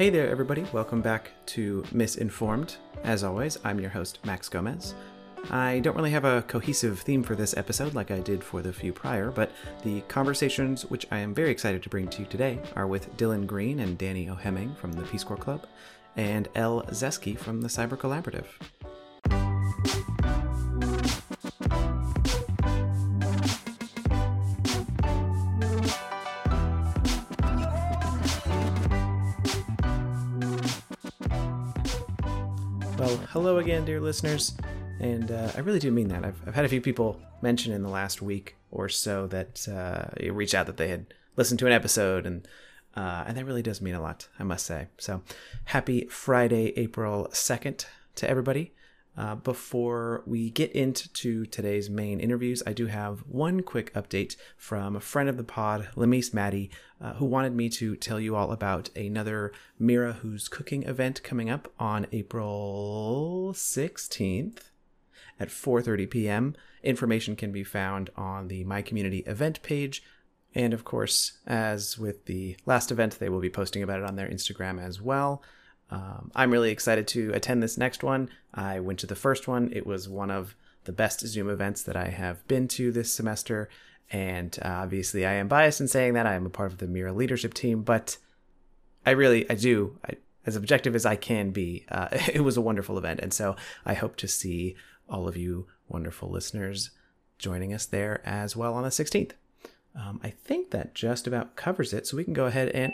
Hey there, everybody. Welcome back to Misinformed. As always, I'm your host, Max Gomez. I don't really have a cohesive theme for this episode like I did for the few prior, but the conversations which I am very excited to bring to you today are with Dylan Green and Danny O'Hemming from the Peace Corps Club and Elle Zeski from the Cyber Collaborative. Again, dear listeners. And uh, I really do mean that. I've, I've had a few people mention in the last week or so that uh, reached out that they had listened to an episode, and uh, and that really does mean a lot, I must say. So, happy Friday, April second, to everybody. Uh, before we get into today's main interviews, I do have one quick update from a friend of the pod, Lemise Maddie, uh, who wanted me to tell you all about another Mira Who's Cooking event coming up on April 16th at 4:30 p.m. Information can be found on the My Community event page, and of course, as with the last event, they will be posting about it on their Instagram as well. Um, I'm really excited to attend this next one. I went to the first one. It was one of the best Zoom events that I have been to this semester. And uh, obviously, I am biased in saying that I am a part of the Mira leadership team, but I really, I do, I, as objective as I can be, uh, it was a wonderful event. And so I hope to see all of you wonderful listeners joining us there as well on the 16th. Um, I think that just about covers it. So we can go ahead and.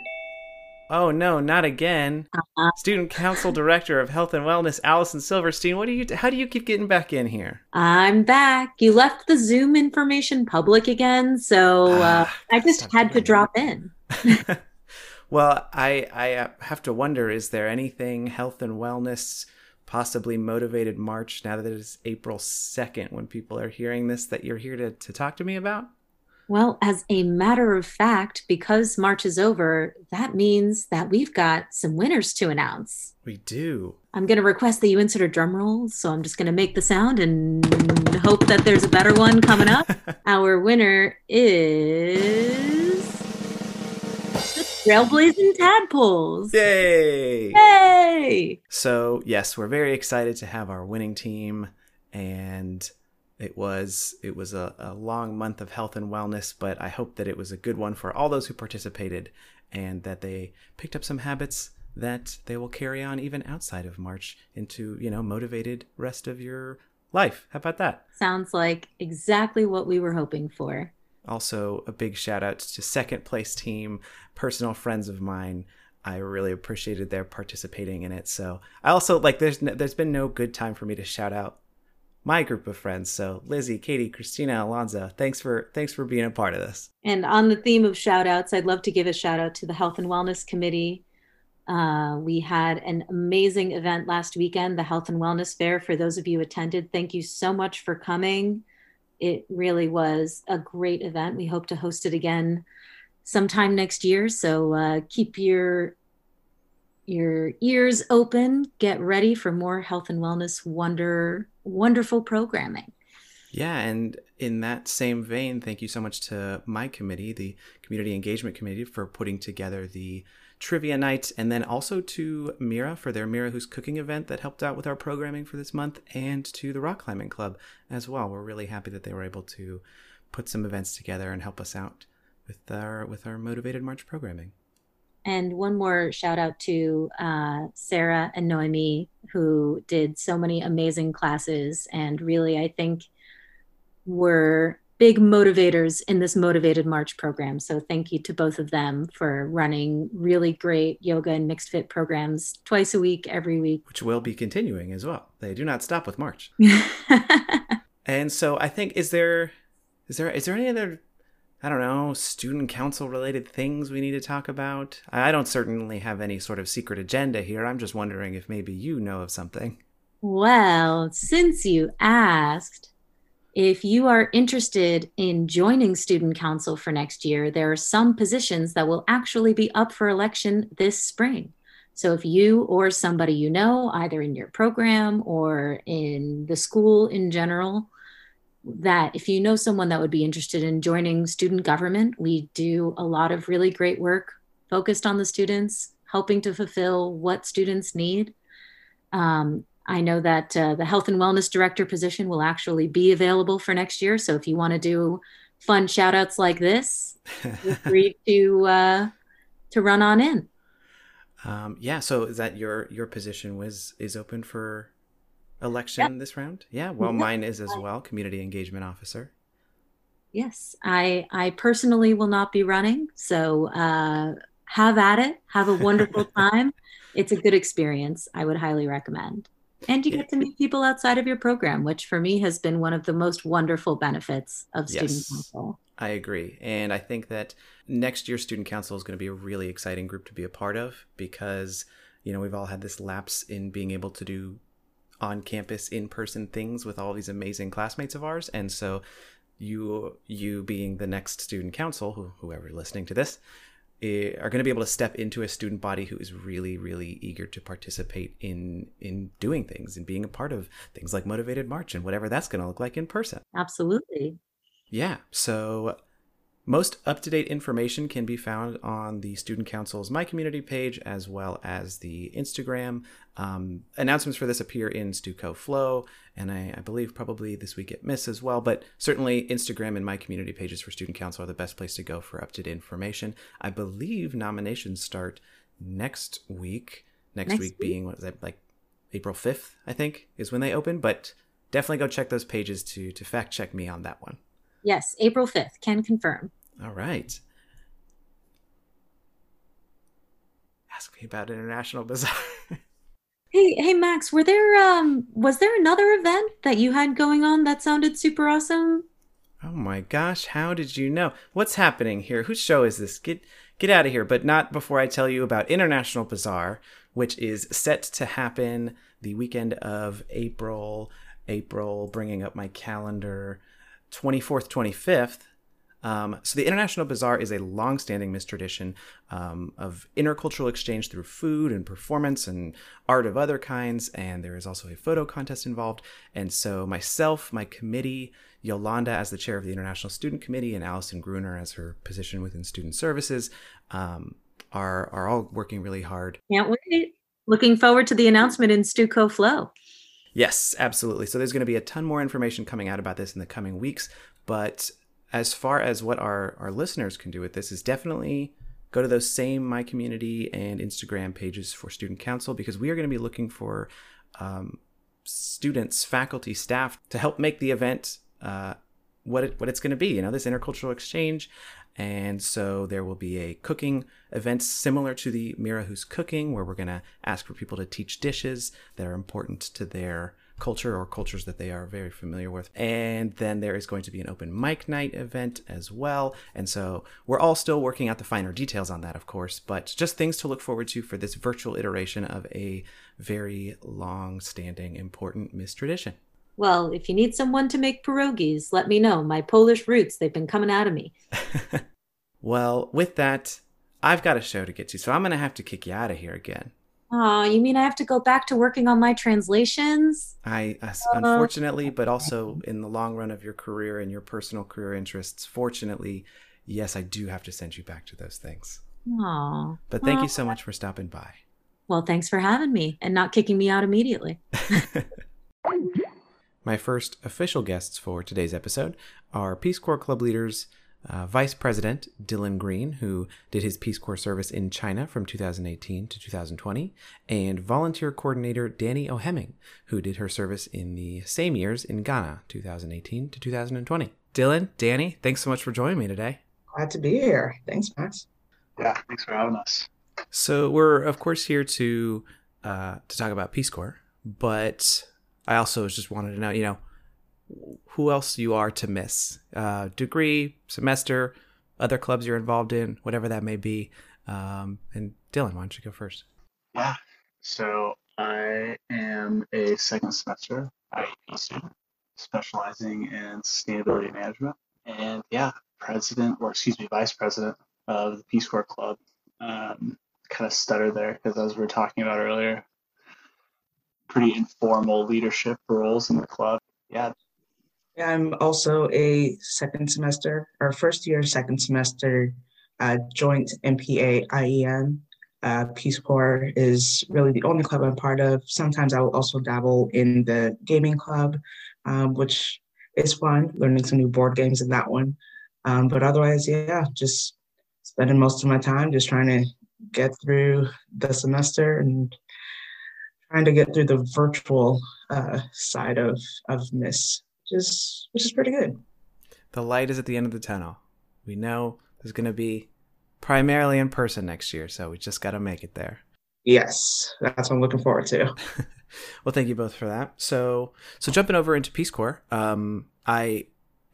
Oh no, not again! Uh-huh. Student Council Director of Health and Wellness, Allison Silverstein. What do you? How do you keep getting back in here? I'm back. You left the Zoom information public again, so uh, ah, I just had to drop in. well, I I uh, have to wonder: is there anything health and wellness, possibly motivated March now that it is April second when people are hearing this that you're here to to talk to me about? Well, as a matter of fact, because March is over, that means that we've got some winners to announce. We do. I'm going to request that you insert a drum roll. So I'm just going to make the sound and hope that there's a better one coming up. Our winner is the Trailblazing Tadpoles. Yay! Yay! So, yes, we're very excited to have our winning team. And it was it was a, a long month of health and wellness, but I hope that it was a good one for all those who participated and that they picked up some habits that they will carry on even outside of March into, you know, motivated rest of your life. How about that? Sounds like exactly what we were hoping for. Also, a big shout out to second place team, personal friends of mine. I really appreciated their participating in it. So I also like there's no, there's been no good time for me to shout out my group of friends. So Lizzie, Katie, Christina, Alonzo, thanks for thanks for being a part of this. And on the theme of shout outs, I'd love to give a shout out to the Health and Wellness Committee. Uh, we had an amazing event last weekend, the Health and Wellness Fair. For those of you attended, thank you so much for coming. It really was a great event. We hope to host it again sometime next year. So uh, keep your your ears open. Get ready for more health and wellness wonder wonderful programming. Yeah, and in that same vein, thank you so much to my committee, the Community Engagement Committee, for putting together the trivia night, and then also to Mira for their Mira Who's Cooking event that helped out with our programming for this month, and to the Rock Climbing Club as well. We're really happy that they were able to put some events together and help us out with our with our motivated March programming. And one more shout out to uh, Sarah and Noemi, who did so many amazing classes and really, I think, were big motivators in this Motivated March program. So thank you to both of them for running really great yoga and mixed fit programs twice a week, every week. Which will be continuing as well. They do not stop with March. and so I think is there is there is there any other I don't know, student council related things we need to talk about? I don't certainly have any sort of secret agenda here. I'm just wondering if maybe you know of something. Well, since you asked, if you are interested in joining student council for next year, there are some positions that will actually be up for election this spring. So if you or somebody you know, either in your program or in the school in general, that if you know someone that would be interested in joining student government, we do a lot of really great work focused on the students. helping to fulfill what students need. Um, I know that uh, the health and wellness director position will actually be available for next year. So if you want to do fun shout outs like this, feel free to uh, to run on in. Um, yeah. So is that your your position was is open for election this round? Yeah. Well, mine is as well, community engagement officer. Yes, I I personally will not be running, so uh, have at it. Have a wonderful time. It's a good experience. I would highly recommend. And you get to meet people outside of your program, which for me has been one of the most wonderful benefits of student yes, council. I agree. And I think that next year, student council is going to be a really exciting group to be a part of because, you know, we've all had this lapse in being able to do on campus in person things with all these amazing classmates of ours. And so you you being the next student council, who, whoever listening to this, Eh, are going to be able to step into a student body who is really really eager to participate in in doing things and being a part of things like motivated march and whatever that's going to look like in person. Absolutely. Yeah. So most up to date information can be found on the Student Council's My Community page as well as the Instagram. Um, announcements for this appear in Stuco Flow, and I, I, believe probably this week at MIIS as well. But certainly, Instagram and My Community pages for Student Council are the best place to go for up to date information. I believe nominations start next week. Next, next week, week being what is that like April fifth? I think is when they open. But definitely go check those pages to to fact check me on that one. Yes, April 5th. Can confirm. All right. Ask me about International Bazaar. hey, hey Max, were there um was there another event that you had going on that sounded super awesome? Oh my gosh, how did you know? What's happening here? Whose show is this? Get get out of here, but not before I tell you about International Bazaar, which is set to happen the weekend of April April bringing up my calendar 24th, 25th. Um, so the International Bazaar is a long-standing MIIS tradition um, of intercultural exchange through food and performance and art of other kinds, and there is also a photo contest involved. And so myself, my committee, Yolanda as the chair of the International Student Committee, and Allison Gruner as her position within Student Services, um, are are all working really hard. Can't wait! Looking forward to the announcement in Stuco Flow. Yes, absolutely. So there's going to be a ton more information coming out about this in the coming weeks. But as far as what our, our listeners can do with this is definitely go to those same My Community and Instagram pages for Student Council because we are going to be looking for um, students, faculty, staff to help make the event uh, what it, what it's going to be. You know, this intercultural exchange, and so there will be a cooking event similar to the Mira Who's Cooking, where we're going to ask for people to teach dishes that are important to their culture or cultures that they are very familiar with. And then there is going to be an open mic night event as well. And so we're all still working out the finer details on that, of course, but just things to look forward to for this virtual iteration of a very long standing, important MIIS tradition. Well, if you need someone to make pierogies, let me know. My Polish roots, they've been coming out of me. well, with that, I've got a show to get to, so I'm going to have to kick you out of here again. Oh, you mean I have to go back to working on my translations? I, uh, unfortunately, but also in the long run of your career and your personal career interests, fortunately, yes, I do have to send you back to those things. Oh. But thank you so much for stopping by. Well, thanks for having me and not kicking me out immediately. My first official guests for today's episode are Peace Corps Club leaders uh, Vice President Dylan Green, who did his Peace Corps service in China from 2018 to 2020, and Volunteer Coordinator Danny O'Hemming, who did her service in the same years in Ghana, 2018 to 2020. Dylan, Danny, thanks so much for joining me today. Glad to be here. Thanks, Max. Yeah, thanks for having us. So we're of course here to uh, to talk about Peace Corps, but I also just wanted to know, you know, who else you are to MIIS. Uh, degree, semester, other clubs you're involved in, whatever that may be. Um, and Dylan, why don't you go first? Yeah. So I am a second semester IEP student specializing in sustainability management. And yeah, president, or excuse me, vice president of the Peace Corps Club. Um, kind of stutter there because as we were talking about earlier, pretty informal leadership roles in the club. Yeah. I'm also a second semester or first year, second semester uh, joint MPA IEM. Uh, Peace Corps is really the only club I'm part of. Sometimes I will also dabble in the gaming club, um, which is fun, learning some new board games in that one. Um, but otherwise, yeah, just spending most of my time just trying to get through the semester and trying to get through the virtual uh, side of of MIIS, which is which is pretty good. The light is at the end of the tunnel. We know there's going to be primarily in person next year, so we just got to make it there. Yes, that's what I'm looking forward to. well, thank you both for that. So, so jumping over into Peace Corps, um, I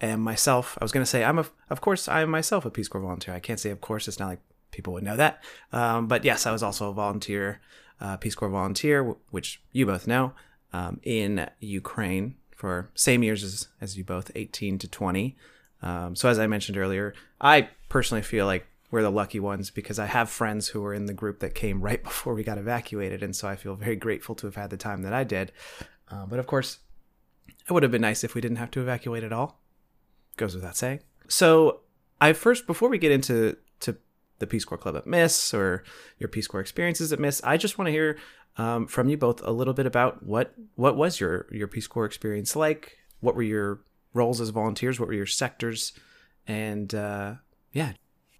am myself. I was going to say I'm a, of course, I am myself a Peace Corps volunteer. I can't say of course. It's not like people would know that. Um, but yes, I was also a volunteer, uh, Peace Corps volunteer, which you both know, um, in Ukraine for same years as, as you both, 18 to 20. Um, so as I mentioned earlier, I personally feel like we're the lucky ones because I have friends who were in the group that came right before we got evacuated, and so I feel very grateful to have had the time that I did. Uh, but of course, it would have been nice if we didn't have to evacuate at all. Goes without saying. So I first, before we get into to the Peace Corps Club at MIIS or your Peace Corps experiences at MIIS, I just want to hear um, from you both a little bit about what what was your your Peace Corps experience like. What were your roles as volunteers? What were your sectors? And uh, yeah,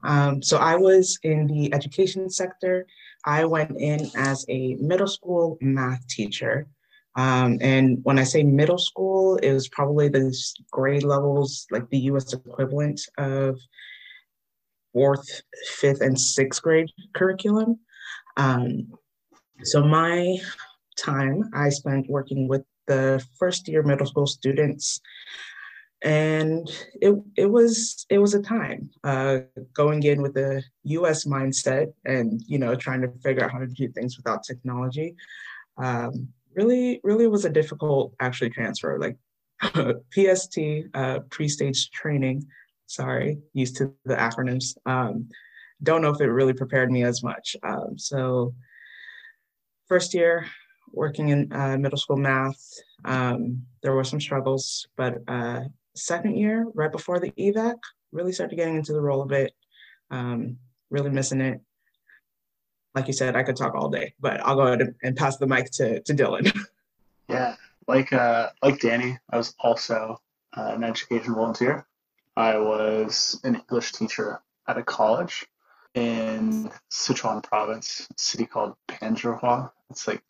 um, so I was in the education sector. I went in as a middle school math teacher. Um, and when I say middle school, it was probably the grade levels, like the US equivalent of fourth, fifth, and sixth grade curriculum. Um, so my time I spent working with the first year middle school students and it it was it was a time uh, going in with a U.S. mindset and you know trying to figure out how to do things without technology. Um, really, really was a difficult actually transfer. Like PST, uh, pre-stage training. Sorry, used to the acronyms. Um, don't know if it really prepared me as much. Um, so first year working in uh, middle school math, um, there were some struggles, but uh, second year, right before the evac, really started getting into the role of it, um, really missing it. Like you said, I could talk all day, but I'll go ahead and pass the mic to, to Dylan. Yeah, like uh, like Danny, I was also uh, an education volunteer. I was an English teacher at a college in Sichuan province, a city called Panzhihua. It's like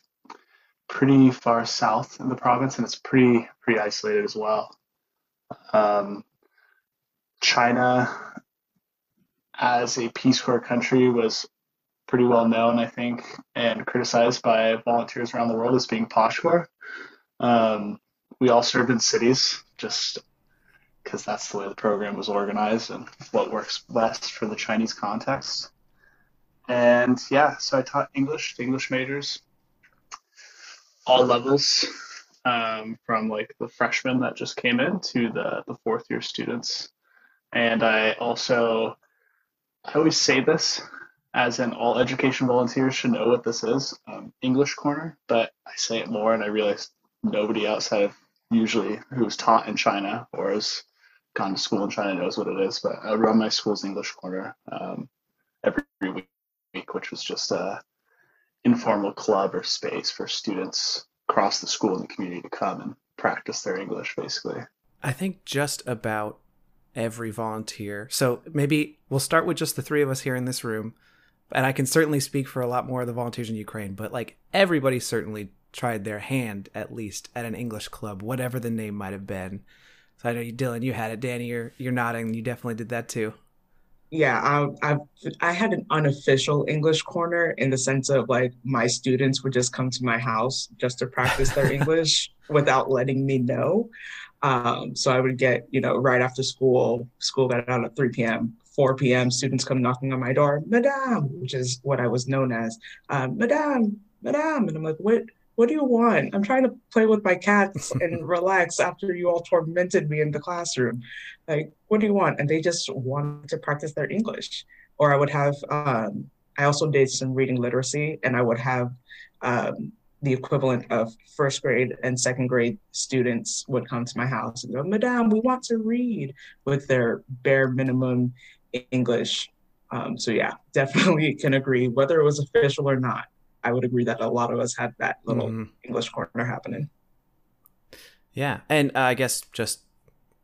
pretty far south in the province, and it's pretty pretty isolated as well. Um, China, as a Peace Corps country, was pretty well known, I think, and criticized by volunteers around the world as being posh. Um, we all served in cities, just because that's the way the program was organized and what works best for the Chinese context. And yeah, so I taught English to English majors, all levels, um, from like the freshmen that just came in to the, the fourth year students. And I also, I always say this as in all education volunteers should know what this is um, English Corner, but I say it more and I realize nobody outside of usually who's taught in China or has gone to school in China knows what it is. But I run my school's English Corner um, every week, which was just a informal club or space for students across the school and the community to come and practice their English, basically. I think just about every volunteer. So maybe we'll start with just the three of us here in this room. And I can certainly speak for a lot more of the volunteers in Ukraine, but like everybody certainly tried their hand at least at an English club, whatever the name might have been. So I know you, Dylan, you had it. Danny, you're you're nodding. You definitely did that too yeah, I, I I had an unofficial English corner in the sense of like my students would just come to my house just to practice their English without letting me know. Um, so I would get, you know, right after school, school got out at 3 p.m., 4 p.m., students come knocking on my door, Madame, which is what I was known as, um, Madame, Madame. And I'm like, what, what do you want? I'm trying to play with my cats and relax after you all tormented me in the classroom. Like, what do you want? And they just wanted to practice their English. Or I would have, um, I also did some reading literacy, and I would have um, the equivalent of first grade and second grade students would come to my house and go, Madame, we want to read with their bare minimum English. Um, so yeah, definitely can agree. Whether it was official or not, I would agree that a lot of us had that little mm-hmm. English corner happening. Yeah, and uh, I guess just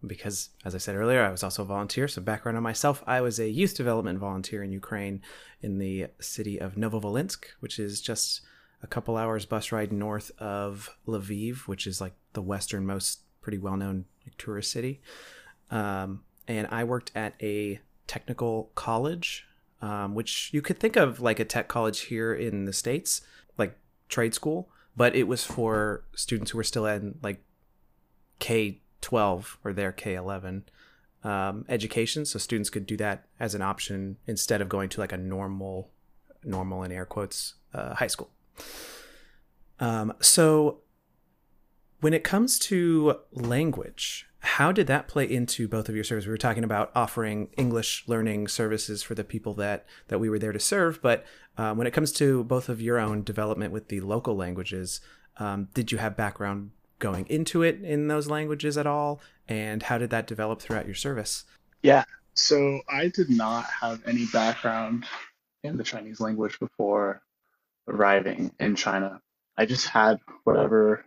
because, as I said earlier, I was also a volunteer. So background on myself: I was a youth development volunteer in Ukraine, in the city of Novovolynsk, which is just a couple hours bus ride north of Lviv, which is like the westernmost, pretty well-known tourist city. Um, and I worked at a technical college, um, which you could think of like a tech college here in the states, like trade school, but it was for students who were still in like K twelve or their K eleven um, education, so students could do that as an option instead of going to like a normal, normal in air quotes, uh, high school. Um, so when it comes to language, how did that play into both of your services? We were talking about offering English learning services for the people that that we were there to serve, but um, when it comes to both of your own development with the local languages, um, did you have background going into it in those languages at all? And how did that develop throughout your service? Yeah, so I did not have any background in the Chinese language before arriving in China. I just had whatever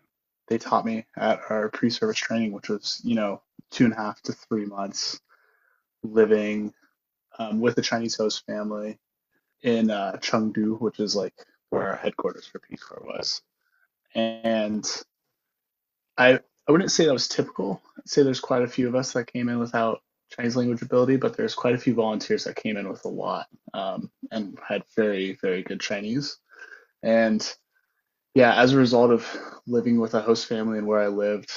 they taught me at our pre-service training, which was you know two and a half to three months living um, with a Chinese host family in uh, Chengdu, which is like where our headquarters for Peace Corps was. And I I wouldn't say that was typical. I'd say there's quite a few of us that came in without Chinese language ability, but there's quite a few volunteers that came in with a lot um, and had very very good Chinese. And yeah, as a result of living with a host family and where I lived,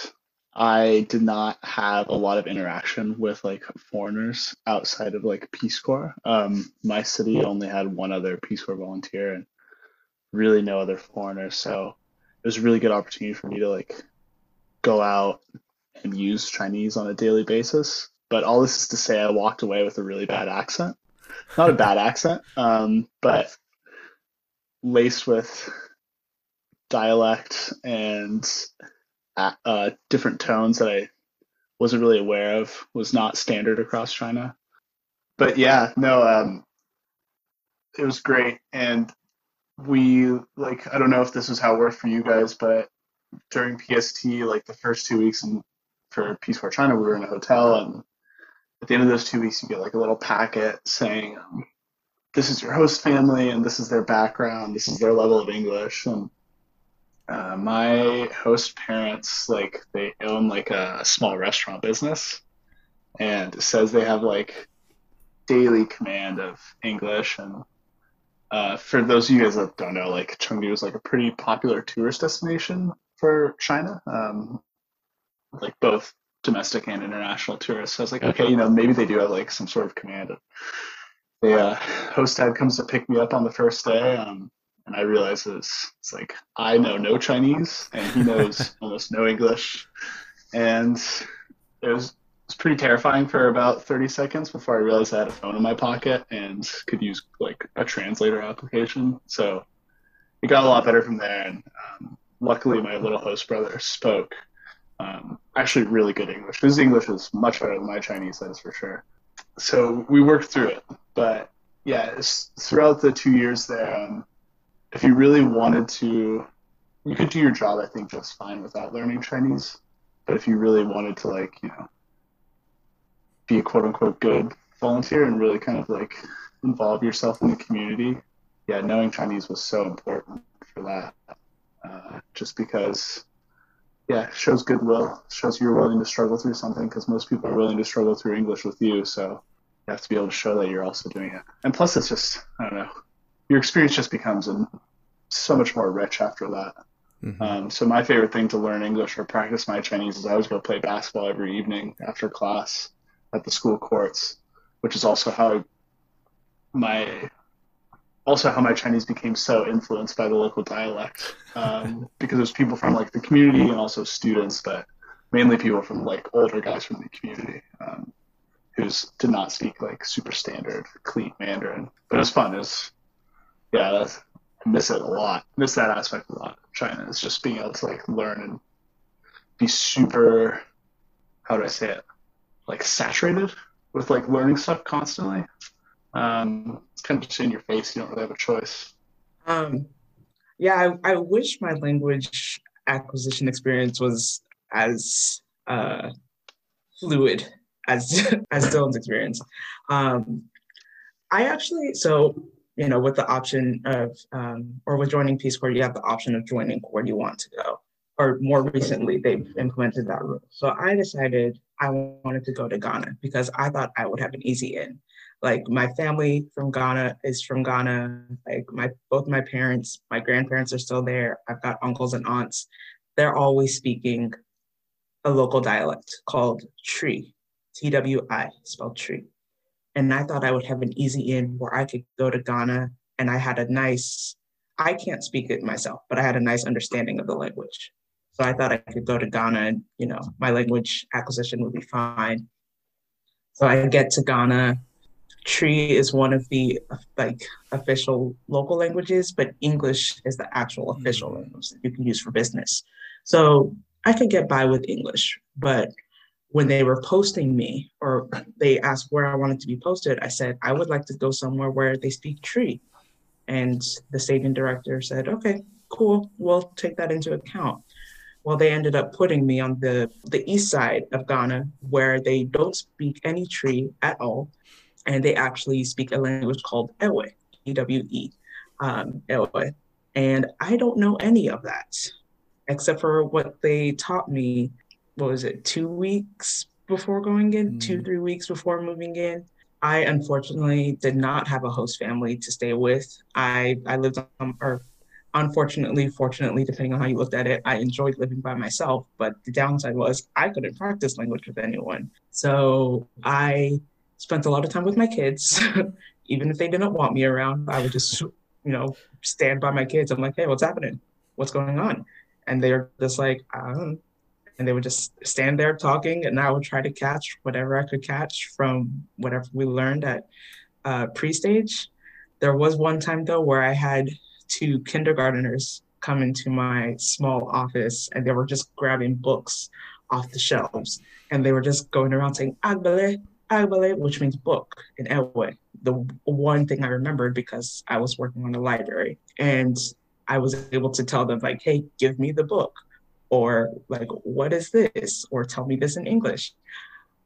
I did not have a lot of interaction with like foreigners outside of like Peace Corps. Um, my city only had one other Peace Corps volunteer and really no other foreigners. So it was a really good opportunity for me to like go out and use Chinese on a daily basis. But all this is to say, I walked away with a really bad accent. Not a bad accent, um, but laced with dialect and uh, uh, different tones that I wasn't really aware of was not standard across China. But yeah, no, um, it was great. And we like I don't know if this is how it worked for you guys, but during PST, like the first two weeks and for Peace Corps China, we were in a hotel, and at the end of those two weeks, you get like a little packet saying, um, "This is your host family, and this is their background, this is their level of English." And uh, my host parents, like, they own like a, small restaurant business, and it says they have like daily command of English. And uh, for those of you guys that don't know, like Chengdu is like a pretty popular tourist destination for China, um, like both domestic and international tourists. So I was like, okay, you know, maybe they do have like some sort of command. The uh, host dad comes to pick me up on the first day. Um, and I realized it's, it's like I know no Chinese and he knows almost no English, and it was it was pretty terrifying for about 30 seconds before I realized I had a phone in my pocket and could use like a translator application. So it got a lot better from there, and um, luckily my little host brother spoke um, actually really good English. His English is much better than my Chinese, that is for sure. So we worked through it, but yeah, throughout the two years there. Um, if you really wanted to, you could do your job, I think, just fine without learning Chinese. But if you really wanted to, like, you know, be a quote unquote good volunteer and really kind of like involve yourself in the community, yeah, knowing Chinese was so important for that. Uh, just because, yeah, shows goodwill, shows you're willing to struggle through something because most people are willing to struggle through English with you. So you have to be able to show that you're also doing it. And plus, it's just, I don't know, your experience just becomes so much more rich after that. Mm-hmm. Um, so my favorite thing to learn English or practice my Chinese is I always go play basketball every evening after class at the school courts, which is also how my also how my Chinese became so influenced by the local dialect um, because there's people from like the community and also students, but mainly people from like older guys from the community um, who did not speak like super standard clean Mandarin. But it was fun. It was yeah, that's, miss it a lot. Miss that aspect a lot. China is just being able to like learn and be super. How do I say it? Like saturated with like learning stuff constantly. Um, it's kind of just in your face. You don't really have a choice. Um, yeah, I, I wish my language acquisition experience was as uh, fluid as as Dylan's experience. Um, I actually so you know with the option of um, or with joining Peace Corps, you have the option of joining where you want to go. Or more recently, they've implemented that rule. So I decided I wanted to go to Ghana because I thought I would have an easy in. Like my family from Ghana is from Ghana. Like my both my parents, my grandparents are still there. I've got uncles and aunts. They're always speaking a local dialect called Twi, T W I, spelled Twi. And I thought I would have an easy in where I could go to Ghana and I had a nice, I can't speak it myself, but I had a nice understanding of the language. So I thought I could go to Ghana and, you know, my language acquisition would be fine. So I get to Ghana. Twi is one of the like official local languages, but English is the actual official mm-hmm. language that you can use for business. So I could get by with English, but when they were posting me or they asked where I wanted to be posted, I said, I would like to go somewhere where they speak Twi. And the stadium director said, okay, cool, we'll take that into account. Well, they ended up putting me on the, the east side of Ghana where they don't speak any Twi at all. And they actually speak a language called Ewe, E W E, um, Ewe. And I don't know any of that except for what they taught me. What was it, two weeks before going in, mm. two, three weeks before moving in? I unfortunately did not have a host family to stay with. I, I lived on, or unfortunately, fortunately, depending on how you looked at it, I enjoyed living by myself. But the downside was I couldn't practice language with anyone. So I spent a lot of time with my kids. Even if they didn't want me around, I would just, you know, stand by my kids. I'm like, hey, what's happening? What's going on? and they're just like, and they would just stand there talking, and I would try to catch whatever I could catch from whatever we learned at uh, pre-stage. There was one time though where I had two kindergarteners come into my small office, and they were just grabbing books off the shelves, and they were just going around saying "agbale, agbale," which means book in Ewe. The one thing I remembered because I was working on a library, and I was able to tell them like, hey, give me the book, or like, what is this, or tell me this in English.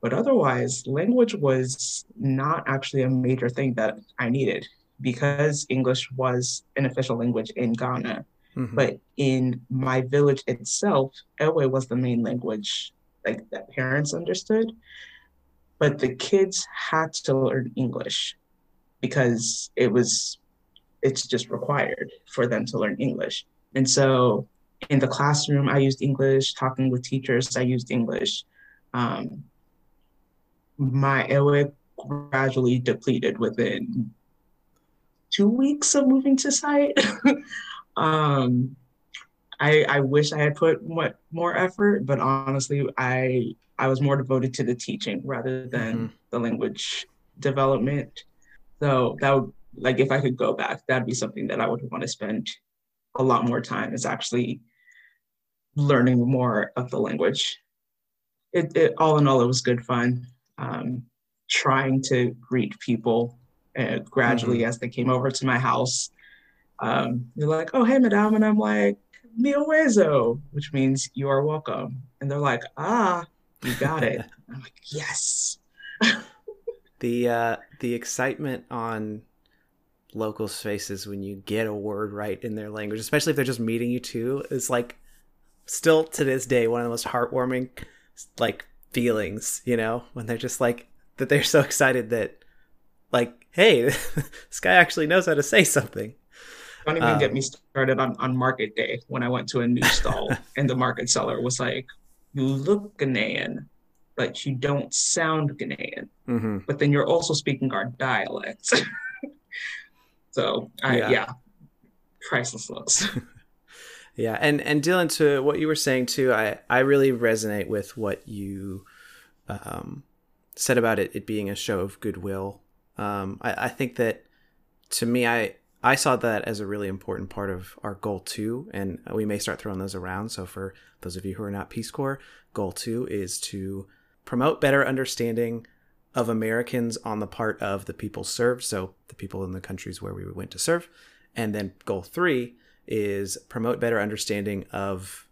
But otherwise, language was not actually a major thing that I needed because English was an official language in Ghana. Mm-hmm. But in my village itself, Ewe was the main language like that parents understood. But the kids had to learn English because it was it's just required for them to learn English. And so in the classroom, I used English, talking with teachers, I used English. Um, my Ewe gradually depleted within two weeks of moving to site. um, I, I wish I had put more, more effort, but honestly, I I was more devoted to the teaching rather than mm-hmm. the language development. So that would like if I could go back, that'd be something that I would want to spend a lot more time is actually learning more of the language. It, it all in all, it was good fun. Um, trying to greet people uh, gradually mm-hmm. as they came over to my house. Um, they're like, "Oh, hey, madame," and I'm like, "Mio hueso," which means you are welcome. And they're like, "Ah, you got it." I'm like, "Yes." the uh, the excitement on local spaces when you get a word right in their language, especially if they're just meeting you too, is like still to this day one of the most heartwarming like feelings, you know, when they're just like that they're so excited that like, hey, this guy actually knows how to say something. Don't even um, get me started on, on market day when I went to a new stall and the market seller was like, You look Ghanaian, but you don't sound Ghanaian. Mm-hmm. But then you're also speaking our dialects. So I, yeah. yeah, priceless looks. Yeah, and and Dylan, to what you were saying too, I I really resonate with what you um, said about it it being a show of goodwill. Um, I, I think that to me, I I saw that as a really important part of our goal two, and we may start throwing those around. So for those of you who are not Peace Corps, goal two is to promote better understanding of Americans on the part of the people served, so the people in the countries where we went to serve. And then goal three is promote better understanding of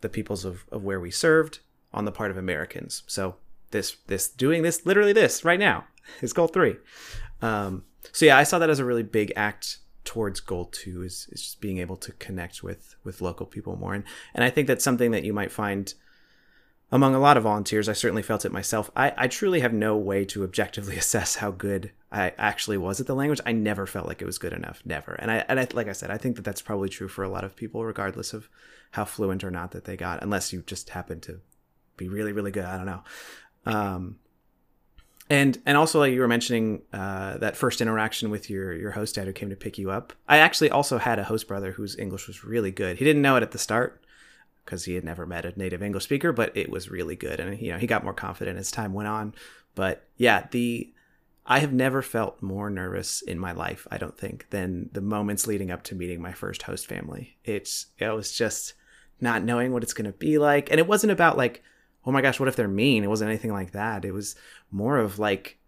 the peoples of, of where we served on the part of Americans. So this this doing this literally this right now is goal three. Um, so yeah, I saw that as a really big act towards goal two is, is just being able to connect with with local people more and and I think that's something that you might find among a lot of volunteers. I certainly felt it myself. I, I truly have no way to objectively assess how good I actually was at the language. I never felt like it was good enough, never. And I, and I, like I said, I think that that's probably true for a lot of people, regardless of how fluent or not that they got, unless you just happen to be really, really good. I don't know. Um, and and also like you were mentioning uh, that first interaction with your your host dad who came to pick you up. I actually also had a host brother whose English was really good. He didn't know it at the start because he had never met a native English speaker, but it was really good, and you know he got more confident as time went on. But yeah, the I have never felt more nervous in my life, I don't think, than the moments leading up to meeting my first host family. It's it was just not knowing what it's going to be like, and it wasn't about like, oh my gosh, what if they're mean? It wasn't anything like that. It was more of like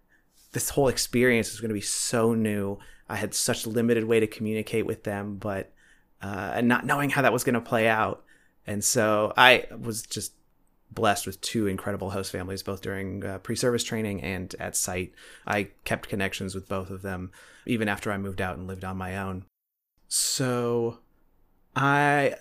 this whole experience is going to be so new. I had such limited way to communicate with them, but uh, and not knowing how that was going to play out, and so I was just blessed with two incredible host families, both during uh, pre service training and at site. I kept connections with both of them even after I moved out and lived on my own. So, I,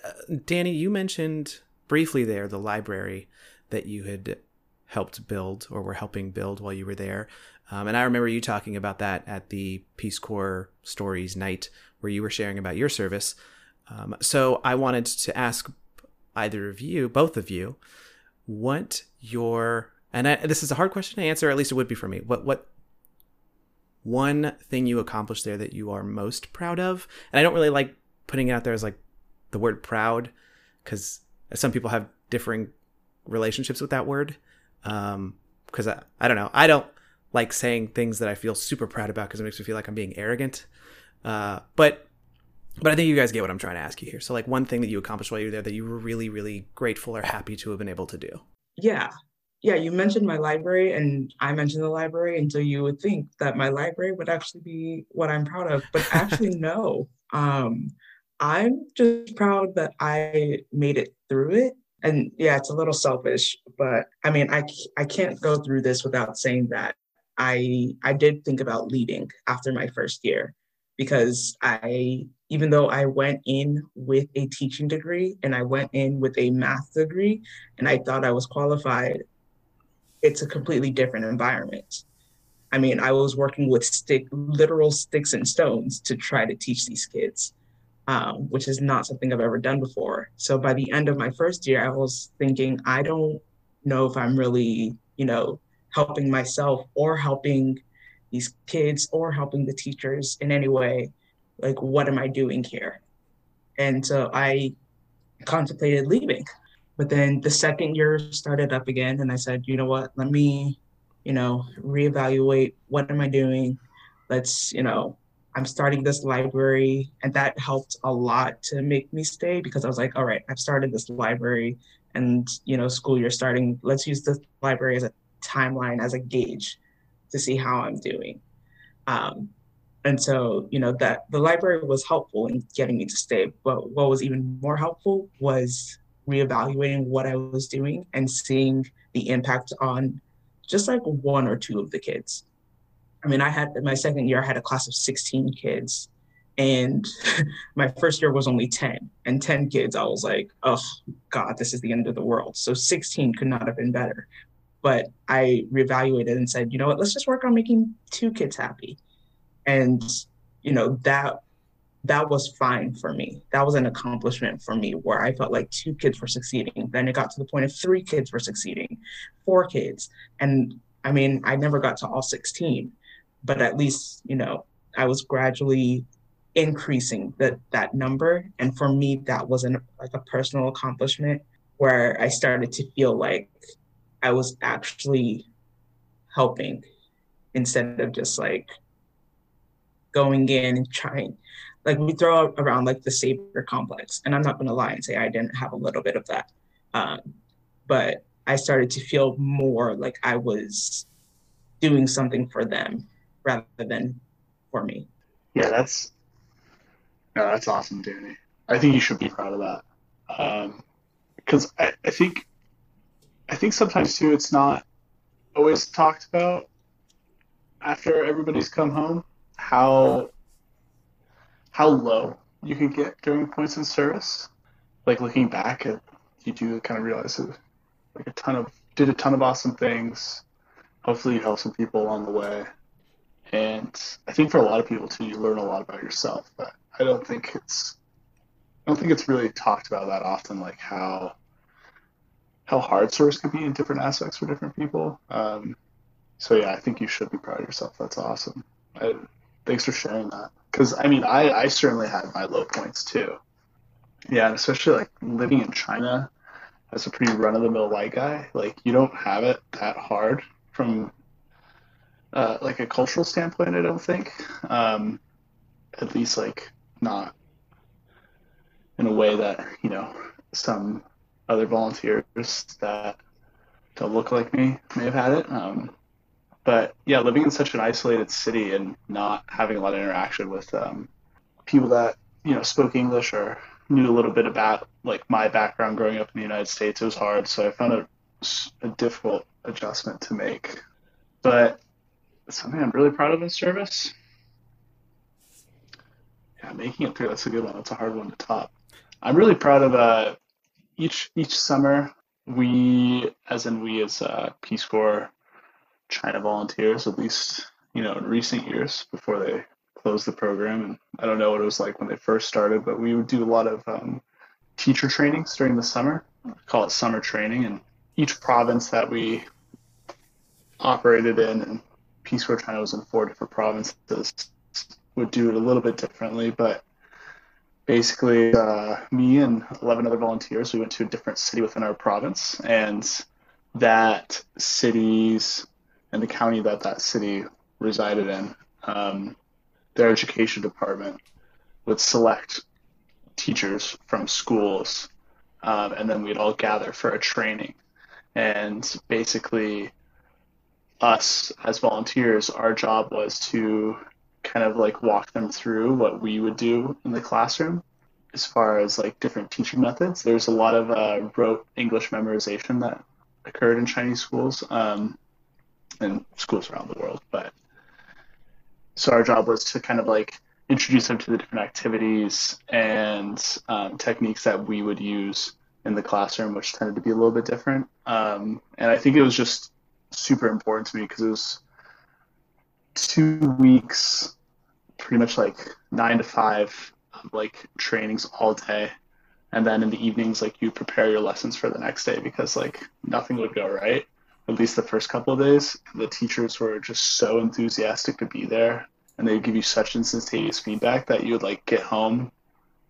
Danny, you mentioned briefly there the library that you had helped build or were helping build while you were there. Um, and I remember you talking about that at the Peace Corps Stories night where you were sharing about your service. Um, so I wanted to ask either of you, both of you, what your and I, this is a hard question to answer. At least it would be for me. What what one thing you accomplished there that you are most proud of? And I don't really like putting it out there as like the word proud because some people have differing relationships with that word. Um, because I, I don't know. I don't like saying things that I feel super proud about because it makes me feel like I'm being arrogant. Uh, but but I think you guys get what I'm trying to ask you here. So, like, one thing that you accomplished while you were there that you were really, really grateful or happy to have been able to do. Yeah. Yeah. You mentioned my library, and I mentioned the library. And so you would think that my library would actually be what I'm proud of. But actually, no. Um, I'm just proud that I made it through it. And yeah, it's a little selfish, but I mean, I, I can't go through this without saying that I I did think about leaving after my first year because I, even though I went in with a teaching degree and I went in with a math degree and I thought I was qualified, it's a completely different environment. I mean, I was working with stick, literal sticks and stones to try to teach these kids, um, which is not something I've ever done before. So by the end of my first year, I was thinking, I don't know if I'm really, you know, helping myself or helping these kids or helping the teachers in any way like what am i doing here? And so i contemplated leaving. But then the second year started up again and i said you know what? Let me you know reevaluate. What am i doing? Let's you know i'm starting this library. And that helped a lot to make me stay because i was like all right i've started this library and you know school year starting. Let's use the library as a timeline as a gauge to see how I'm doing. Um, and so, you know, that the library was helpful in getting me to stay. But what was even more helpful was reevaluating what I was doing and seeing the impact on just like one or two of the kids. I mean, I had my second year, I had a class of 16 kids, and my first year was only 10. And 10 kids, I was like, oh, God, this is the end of the world. So 16 could not have been better. But I reevaluated and said, you know what, let's just work on making two kids happy. And, you know, that that was fine for me. That was an accomplishment for me where I felt like two kids were succeeding. Then it got to the point of three kids were succeeding, four kids. And I mean, I never got to all 16, but at least, you know, I was gradually increasing that that number. And for me, that was an like a personal accomplishment where I started to feel like I was actually helping instead of just like going in and trying. Like we throw around like the savior complex, and I'm not going to lie and say I didn't have a little bit of that, um, but I started to feel more like I was doing something for them rather than for me. Yeah, that's no, that's awesome, Danny. I think you should be proud of that. Because um, I, I think I think sometimes too it's not always talked about after everybody's come home how how low you can get during points in service. Like looking back at you do kind of realize it like a ton of did a ton of awesome things. Hopefully you help some people along the way. And I think for a lot of people too, you learn a lot about yourself. But I don't think it's I don't think it's really talked about that often, like how how hard service can be in different aspects for different people. Um, so yeah, I think you should be proud of yourself. That's awesome. I, thanks for sharing that. Because I mean, I I certainly had my low points too. Yeah, and especially like living in China as a pretty run of the mill white guy, like you don't have it that hard from uh, like a cultural standpoint. I don't think, um, at least like not in a way that you know some other volunteers that don't look like me may have had it. Um, but yeah, living in such an isolated city and not having a lot of interaction with um, people that you know spoke English or knew a little bit about like my background growing up in the United States, it was hard. So I found it a difficult adjustment to make. But something I'm really proud of in service. Yeah, making it through. That's a good one. That's a hard one to top. I'm really proud of uh, each each summer we, as in we as uh, Peace Corps China volunteers, at least you know in recent years before they closed the program, and I don't know what it was like when they first started, but we would do a lot of um, teacher trainings during the summer. Call it summer training, and each province that we operated in, and Peace Corps China was in four different provinces, would do it a little bit differently, but basically uh, me and 11 other volunteers we went to a different city within our province. And that city's and the county that that city resided in um, their education department would select teachers from schools um, and then we'd all gather for a training and basically us as volunteers our job was to kind of like walk them through what we would do in the classroom as far as like different teaching methods. There's a lot of uh, rote English memorization that occurred in Chinese schools um, and schools around the world. But so our job was to kind of like introduce them to the different activities and um, techniques that we would use in the classroom, which tended to be a little bit different. Um, and I think it was just super important to me because it was two weeks, pretty much like nine to five, like trainings all day. And then in the evenings, like you prepare your lessons for the next day because like nothing would go right. At least the first couple of days, the teachers were just so enthusiastic to be there, and they'd give you such instantaneous feedback that you would like get home,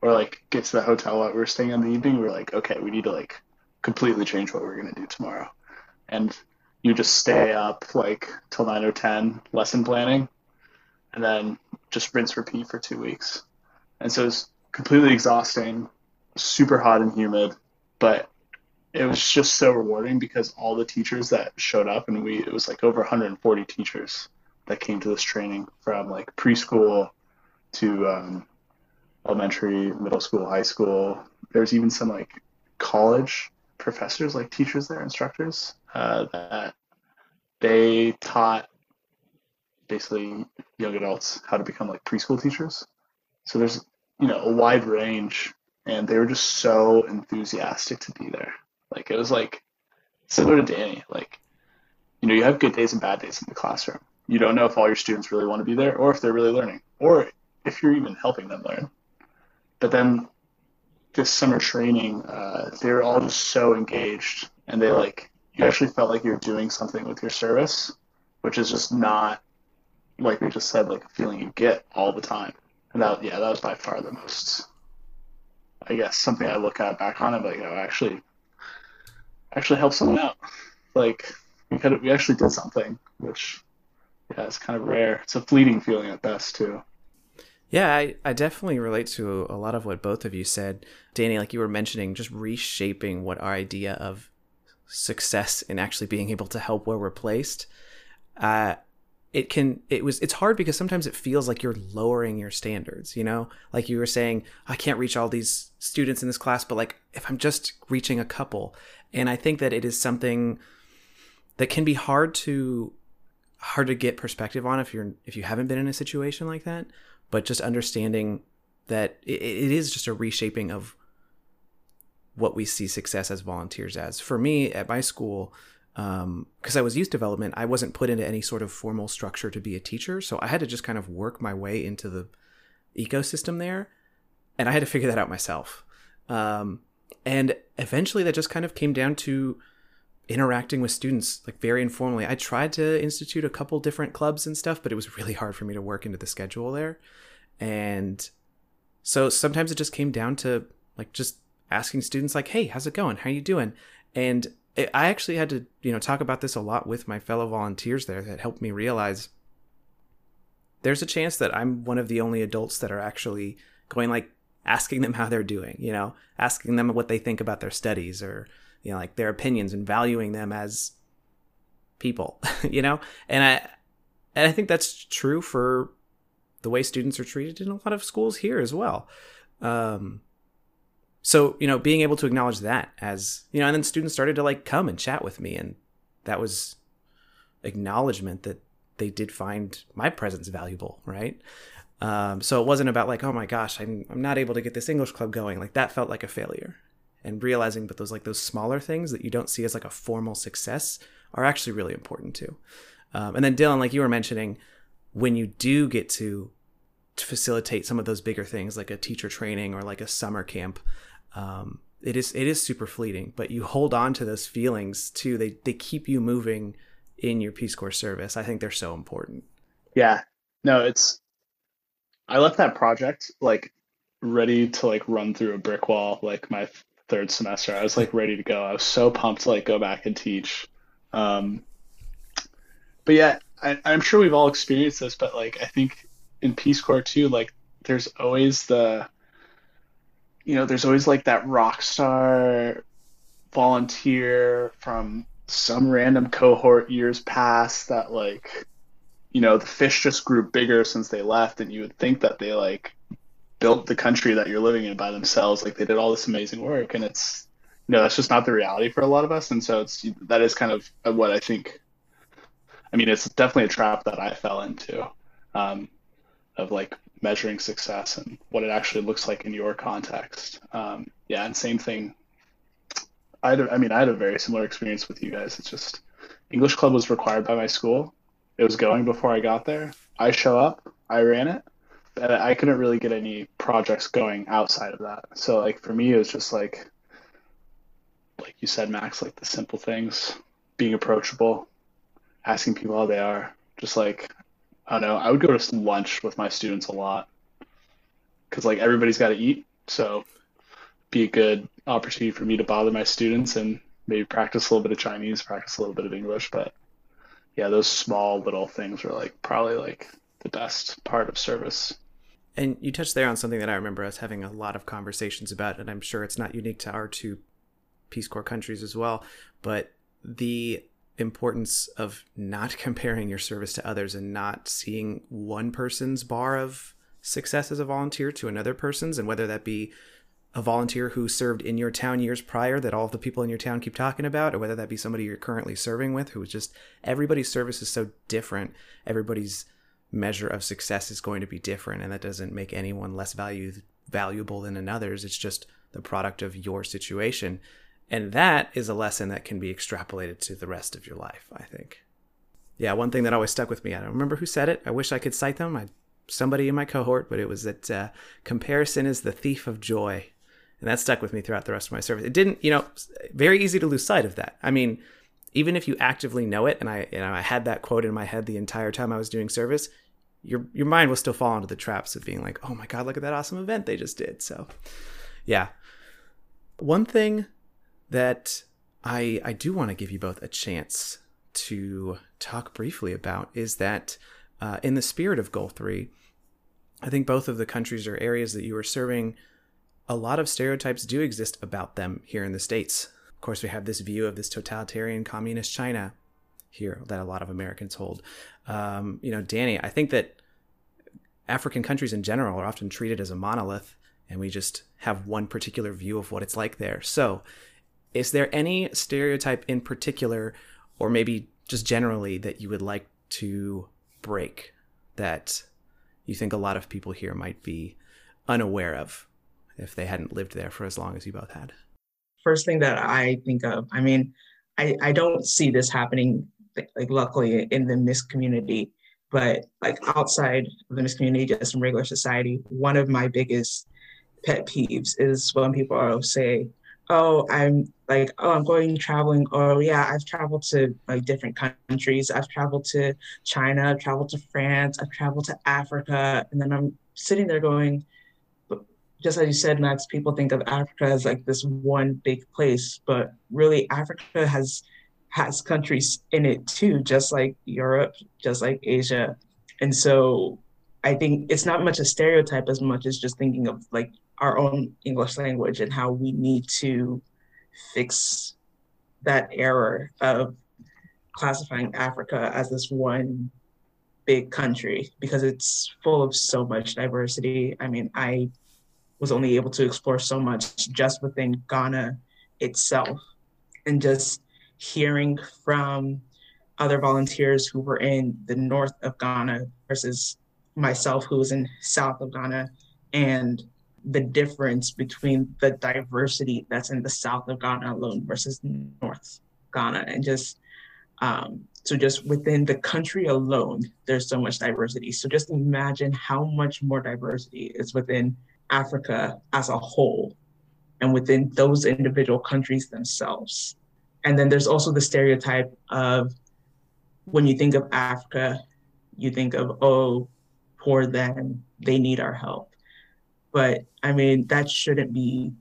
or like get to the hotel while we were staying in the evening. We are like, okay, we need to like completely change what we're gonna do tomorrow, and you just stay up like till nine or ten lesson planning, and then just rinse repeat for two weeks. And so it's completely exhausting, super hot and humid, but it was just so rewarding because all the teachers that showed up and we it was like over 140 teachers that came to this training from like preschool to um, elementary, middle school, high school. There's even some like college professors, like teachers there, instructors, uh, that they taught basically young adults how to become like preschool teachers. So there's you know a wide range, and they were just so enthusiastic to be there. Like it was like similar to Danny. Like you know you have good days and bad days in the classroom. You don't know if all your students really want to be there, or if they're really learning, or if you're even helping them learn. But then this summer training, uh, they were all just so engaged, and they like you actually felt like you're doing something with your service, which is just not like we just said, like a feeling you get all the time. And that yeah, that was by far the most I guess something I look at back on it but you know, actually actually helped someone out. Like we we actually did something, which yeah, it's kind of rare. It's a fleeting feeling at best too. Yeah, I, I definitely relate to a lot of what both of you said. Danny, like you were mentioning, just reshaping what our idea of success and actually being able to help where we're placed. uh, it can it was it's hard because sometimes it feels like you're lowering your standards you know like you were saying i can't reach all these students in this class but like if i'm just reaching a couple and i think that it is something that can be hard to hard to get perspective on if you're if you haven't been in a situation like that but just understanding that it, it is just a reshaping of what we see success as volunteers as for me at my school because um, I was youth development, I wasn't put into any sort of formal structure to be a teacher. So I had to just kind of work my way into the ecosystem there. And I had to figure that out myself. Um, and eventually that just kind of came down to interacting with students like very informally. I tried to institute a couple different clubs and stuff, but it was really hard for me to work into the schedule there. And so sometimes it just came down to like just asking students like, "Hey, how's it going? How are you doing?" And I actually had to, you know, talk about this a lot with my fellow volunteers there that helped me realize there's a chance that I'm one of the only adults that are actually going like asking them how they're doing, you know, asking them what they think about their studies or, you know, like their opinions and valuing them as people, you know? And I and I think that's true for the way students are treated in a lot of schools here as well. Um, so you know being able to acknowledge that as you know and then students started to like come and chat with me and that was acknowledgement that they did find my presence valuable right um, so it wasn't about like oh my gosh I'm, I'm not able to get this english club going like that felt like a failure and realizing that those like those smaller things that you don't see as like a formal success are actually really important too um, and then dylan like you were mentioning when you do get to to facilitate some of those bigger things like a teacher training or like a summer camp um, it is it is super fleeting, but you hold on to those feelings too. They they keep you moving in your Peace Corps service. I think they're so important. Yeah. No, it's I left that project like ready to like run through a brick wall like my third semester. I was like ready to go. I was so pumped to like go back and teach. Um but yeah, I, I'm sure we've all experienced this, but like I think in Peace Corps too, like there's always the you know, there's always like that rock star volunteer from some random cohort years past that like you know the fish just grew bigger since they left and you would think that they like built the country that you're living in by themselves like they did all this amazing work and it's you know that's just not the reality for a lot of us and so it's that is kind of what i think i mean it's definitely a trap that i fell into um, of like measuring success and what it actually looks like in your context. Um, yeah, and same thing. I had, I mean, I had a very similar experience with you guys. It's just English club was required by my school. It was going before I got there. I show up, I ran it, but I couldn't really get any projects going outside of that. So like for me, it was just like, like you said, Max, like the simple things, being approachable, asking people how they are, just like I don't know. I would go to lunch with my students a lot because like everybody's got to eat. So be a good opportunity for me to bother my students and maybe practice a little bit of Chinese, practice a little bit of English. But yeah, those small little things are like probably like the best part of service. And you touched there on something that I remember us having a lot of conversations about, and I'm sure it's not unique to our two Peace Corps countries as well. But the importance of not comparing your service to others and not seeing one person's bar of success as a volunteer to another person's, and whether that be a volunteer who served in your town years prior that all of the people in your town keep talking about, or whether that be somebody you're currently serving with who is just everybody's service is so different. Everybody's measure of success is going to be different, and that doesn't make anyone less value, valuable than another's. It's just the product of your situation. And that is a lesson that can be extrapolated to the rest of your life, I think. Yeah, one thing that always stuck with me, I don't remember who said it. I wish I could cite them. I, somebody in my cohort, but it was that uh, comparison is the thief of joy. And that stuck with me throughout the rest of my service. It didn't, you know, very easy to lose sight of that. I mean, even if you actively know it, and I, you know, I had that quote in my head the entire time I was doing service, your your mind will still fall into the traps of being like, oh my god, look at that awesome event they just did. So, yeah. One thing that I I do want to give you both a chance to talk briefly about is that uh, in the spirit of Goal Three, I think both of the countries or areas that you are serving, a lot of stereotypes do exist about them here in the states. Of course, we have this view of this totalitarian communist China, here that a lot of Americans hold. Um, you know, Danny, I think that African countries in general are often treated as a monolith, and we just have one particular view of what it's like there. So, is there any stereotype in particular, or maybe just generally, that you would like to break that you think a lot of people here might be unaware of if they hadn't lived there for as long as you both had? First thing that I think of, I mean, I, I don't see this happening like luckily in the MIIS community, but like outside of the MIIS community, just in regular society, one of my biggest pet peeves is when people say, oh, I'm like, oh, I'm going traveling. Or yeah, I've traveled to like different countries. I've traveled to China, I've traveled to France, I've traveled to Africa. And then I'm sitting there going, just as you said, Max, people think of Africa as like this one big place, but really Africa has has countries in it too, just like Europe, just like Asia. And so I think it's not much a stereotype as much as just thinking of like our own English language and how we need to fix that error of classifying Africa as this one big country because it's full of so much diversity. I mean, I was only able to explore so much just within Ghana itself. And just hearing from other volunteers who were in the north of Ghana versus myself who was in south of Ghana and the difference between the diversity that's in the south of Ghana alone versus north Ghana. And just um, so just within the country alone there's so much diversity. So just imagine how much more diversity is within Africa as a whole and within those individual countries themselves and then there's also the stereotype of when you think of Africa, you think of, oh, poor them, they need our help. But I mean, that shouldn't be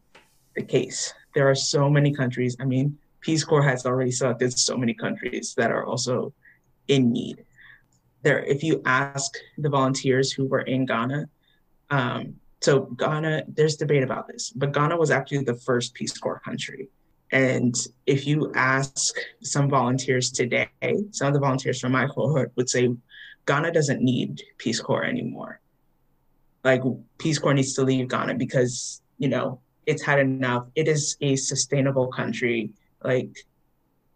the case. There are so many countries. I mean, Peace Corps has already selected so many countries that are also in need. There, if you ask the volunteers who were in Ghana, um, so Ghana, there's debate about this, but Ghana was actually the first Peace Corps country. And if you ask some volunteers today, some of the volunteers from my cohort would say Ghana doesn't need Peace Corps anymore. Like Peace Corps needs to leave Ghana because, you know, it's had enough. It is a sustainable country. Like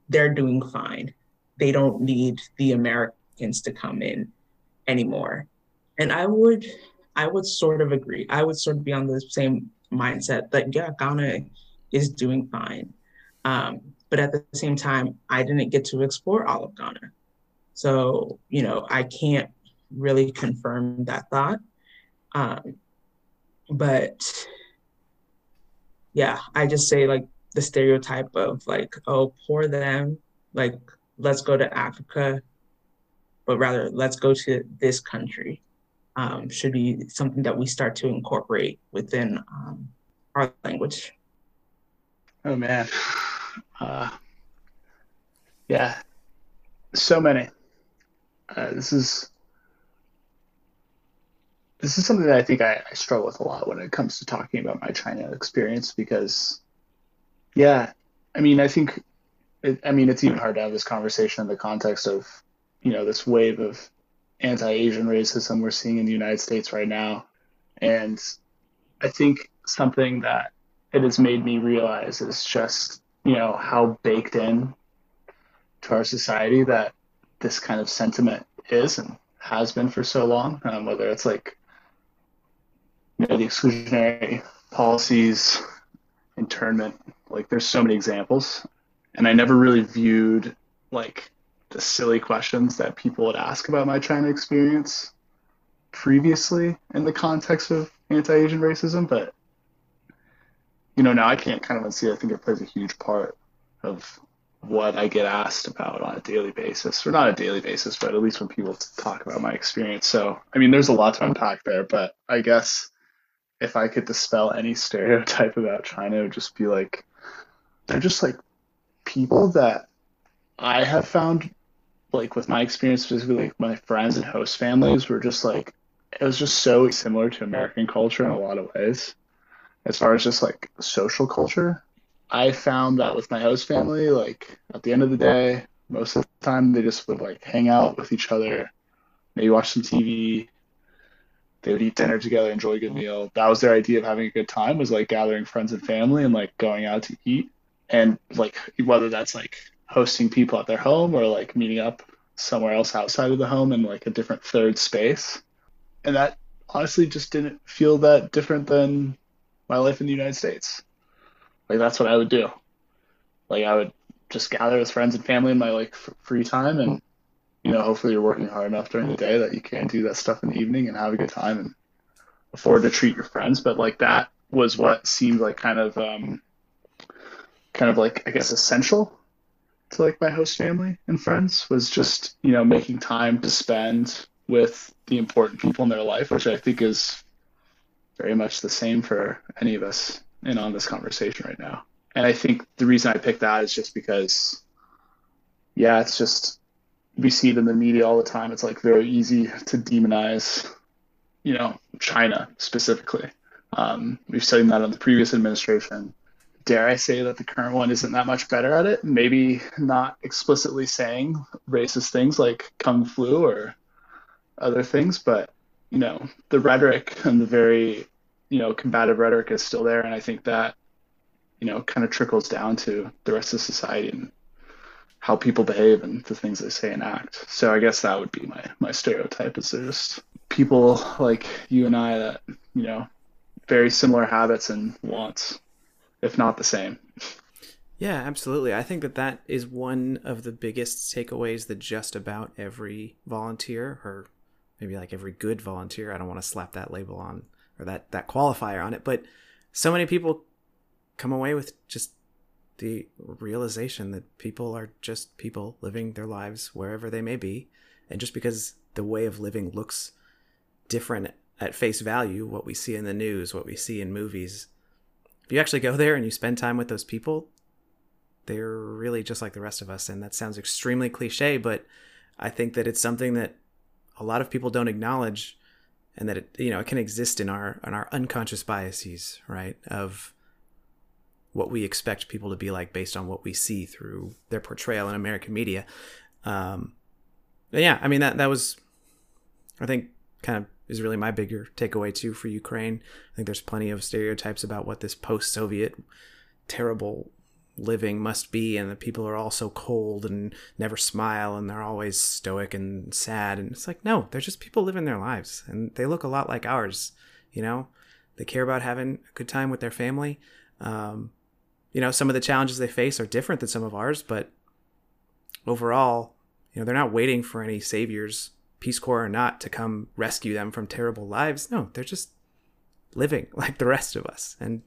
they're doing fine. They don't need the Americans to come in anymore. And I would I would sort of agree. I would sort of be on the same mindset that yeah, Ghana is doing fine. Um, but at the same time, I didn't get to explore all of Ghana. So, you know, I can't really confirm that thought. Um, but yeah, I just say like the stereotype of like, oh, poor them, like, let's go to Africa, but rather let's go to this country um, should be something that we start to incorporate within um, our language. Oh, man. Uh, yeah, so many. Uh, this is this is something that I think I, I, struggle with a lot when it comes to talking about my China experience because, yeah, I mean, I think, I mean, it's even hard to have this conversation in the context of, you know, this wave of anti-Asian racism we're seeing in the United States right now, and I think something that it has made me realize is just you know how baked in to our society that this kind of sentiment is and has been for so long. Um, whether it's like you know the exclusionary policies, internment, like there's so many examples, and I never really viewed like the silly questions that people would ask about my China experience previously in the context of anti-Asian racism, but you know, now I can't kind of unsee. I think it plays a huge part of what I get asked about on a daily basis, or not a daily basis, but at least when people talk about my experience. So, I mean, there's a lot to unpack there, but I guess if I could dispel any stereotype about China, it would just be like they're just like people that I have found, like with my experience, specifically like my friends and host families, were just like it was just so similar to American culture in a lot of ways as far as just like social culture, I found that with my host family, like at the end of the day, most of the time. They just would like hang out with each other, maybe watch some TV. They would eat dinner together, enjoy a good meal. That was their idea of having a good time was like gathering friends and family and like going out to eat. And like whether that's like hosting people at their home or like meeting up somewhere else outside of the home in like a different third space. And that honestly just didn't feel that different than my life in the United States. Like that's what I would do. Like I would just gather with friends and family in my like f- free time and you know hopefully you're working hard enough during the day that you can do that stuff in the evening and have a good time and afford to treat your friends but like that was what seemed like kind of um kind of like I guess essential to like my host family and friends was just you know making time to spend with the important people in their life which I think is very much the same for any of us in on this conversation right now and I think the reason I picked that is just because, yeah, it's just we see it in the media all the time. It's like very easy to demonize, you know, China specifically. Um, we've seen that in the previous administration. Dare I say that the current one isn't that much better at it? Maybe not explicitly saying racist things like kung flu or other things, but you know, the rhetoric and the very, you know, combative rhetoric is still there, and I think that you know, kind of trickles down to the rest of society and how people behave and the things they say and act. So I guess that would be my my stereotype is there's people like you and I that, you know, very similar habits and wants, if not the same. Yeah, absolutely. I think that that is one of the biggest takeaways that just about every volunteer or maybe like every good volunteer, I don't want to slap that label on or that that qualifier on it, but so many people come away with just the realization that people are just people living their lives wherever they may be. And just because the way of living looks different at face value, what we see in the news, what we see in movies, you actually go there and you spend time with those people, they're really just like the rest of us. And that sounds extremely cliche, but I think that it's something that a lot of people don't acknowledge and that it, you know, it can exist in our, in our unconscious biases, right? Of, what we expect people to be like based on what we see through their portrayal in American media. Um, yeah, I mean that that was, I think, kind of is really my bigger takeaway too for Ukraine. I think there's plenty of stereotypes about what this post-Soviet terrible living must be, and the people are all so cold and never smile, and they're always stoic and sad. And it's like, no, they're just people living their lives, and they look a lot like ours. You know, they care about having a good time with their family. Um, you know, some of the challenges they face are different than some of ours, but overall, you know, they're not waiting for any saviors, Peace Corps or not, to come rescue them from terrible lives. No, they're just living like the rest of us. And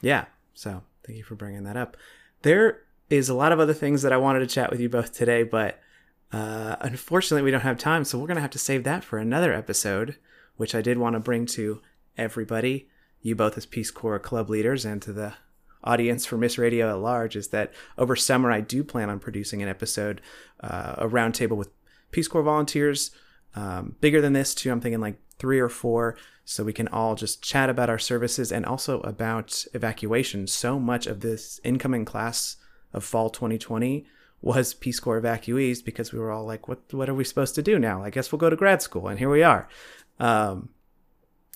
yeah, so thank you for bringing that up. There is a lot of other things that I wanted to chat with you both today, but uh, unfortunately, we don't have time, so we're going to have to save that for another episode, which I did want to bring to everybody, you both as Peace Corps club leaders, and to the audience for MIIS Radio at large is that over summer I do plan on producing an episode, uh, a roundtable with Peace Corps volunteers. Um, bigger than this too. I'm thinking like three or four, so we can all just chat about our services and also about evacuation. So much of this incoming class of fall 2020 was Peace Corps evacuees because we were all like, "What? What are we supposed to do now? I guess we'll go to grad school." And here we are. Um,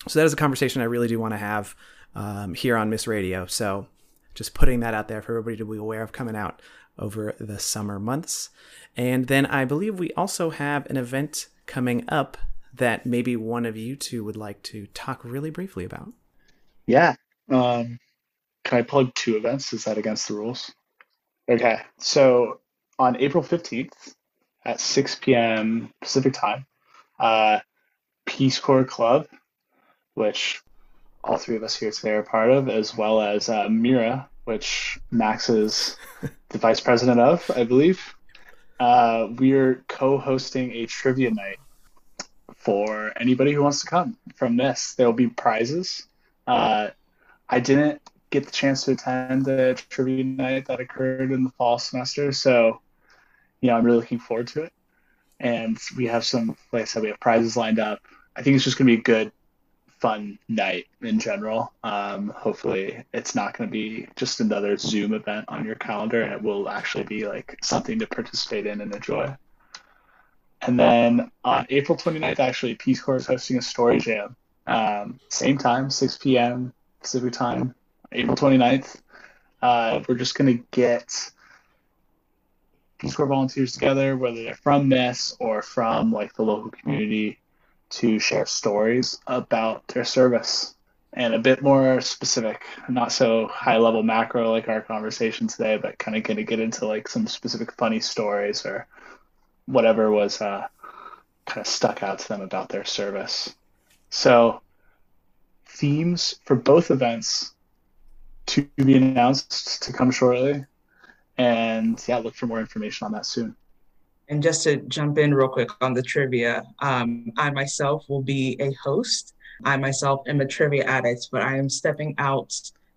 so that is a conversation I really do want to have um, here on MIIS Radio. So just putting that out there for everybody to be aware of coming out over the summer months. And then I believe we also have an event coming up that maybe one of you two would like to talk really briefly about. Yeah. Um, can I plug two events? Is that against the rules? Okay. So on April 15th at 6 p.m. Pacific time, uh, Peace Corps Club, which all three of us here today are part of, as well as uh, Mira, which Max is the vice president of, I believe. Uh, we're co-hosting a trivia night for anybody who wants to come from this. There will be prizes. Uh, I didn't get the chance to attend the trivia night that occurred in the fall semester, so you know I'm really looking forward to it. And we have some, like I said, we have prizes lined up. I think it's just going to be a good fun night in general. Um, hopefully, it's not going to be just another Zoom event on your calendar, and it will actually be like something to participate in and enjoy. And then on April 29th, actually, Peace Corps is hosting a story jam. Um, same time, 6 p.m. Pacific time, April 29th. Uh, we're just going to get Peace Corps volunteers together, whether they're from this or from like the local community, to share stories about their service and a bit more specific, not so high level macro like our conversation today, but kind of going to get into like some specific funny stories or whatever was uh, kind of stuck out to them about their service. So, themes for both events to be announced to come shortly. And yeah, look for more information on that soon. And just to jump in real quick on the trivia, um, I myself will be a host. I myself am a trivia addict, but I am stepping out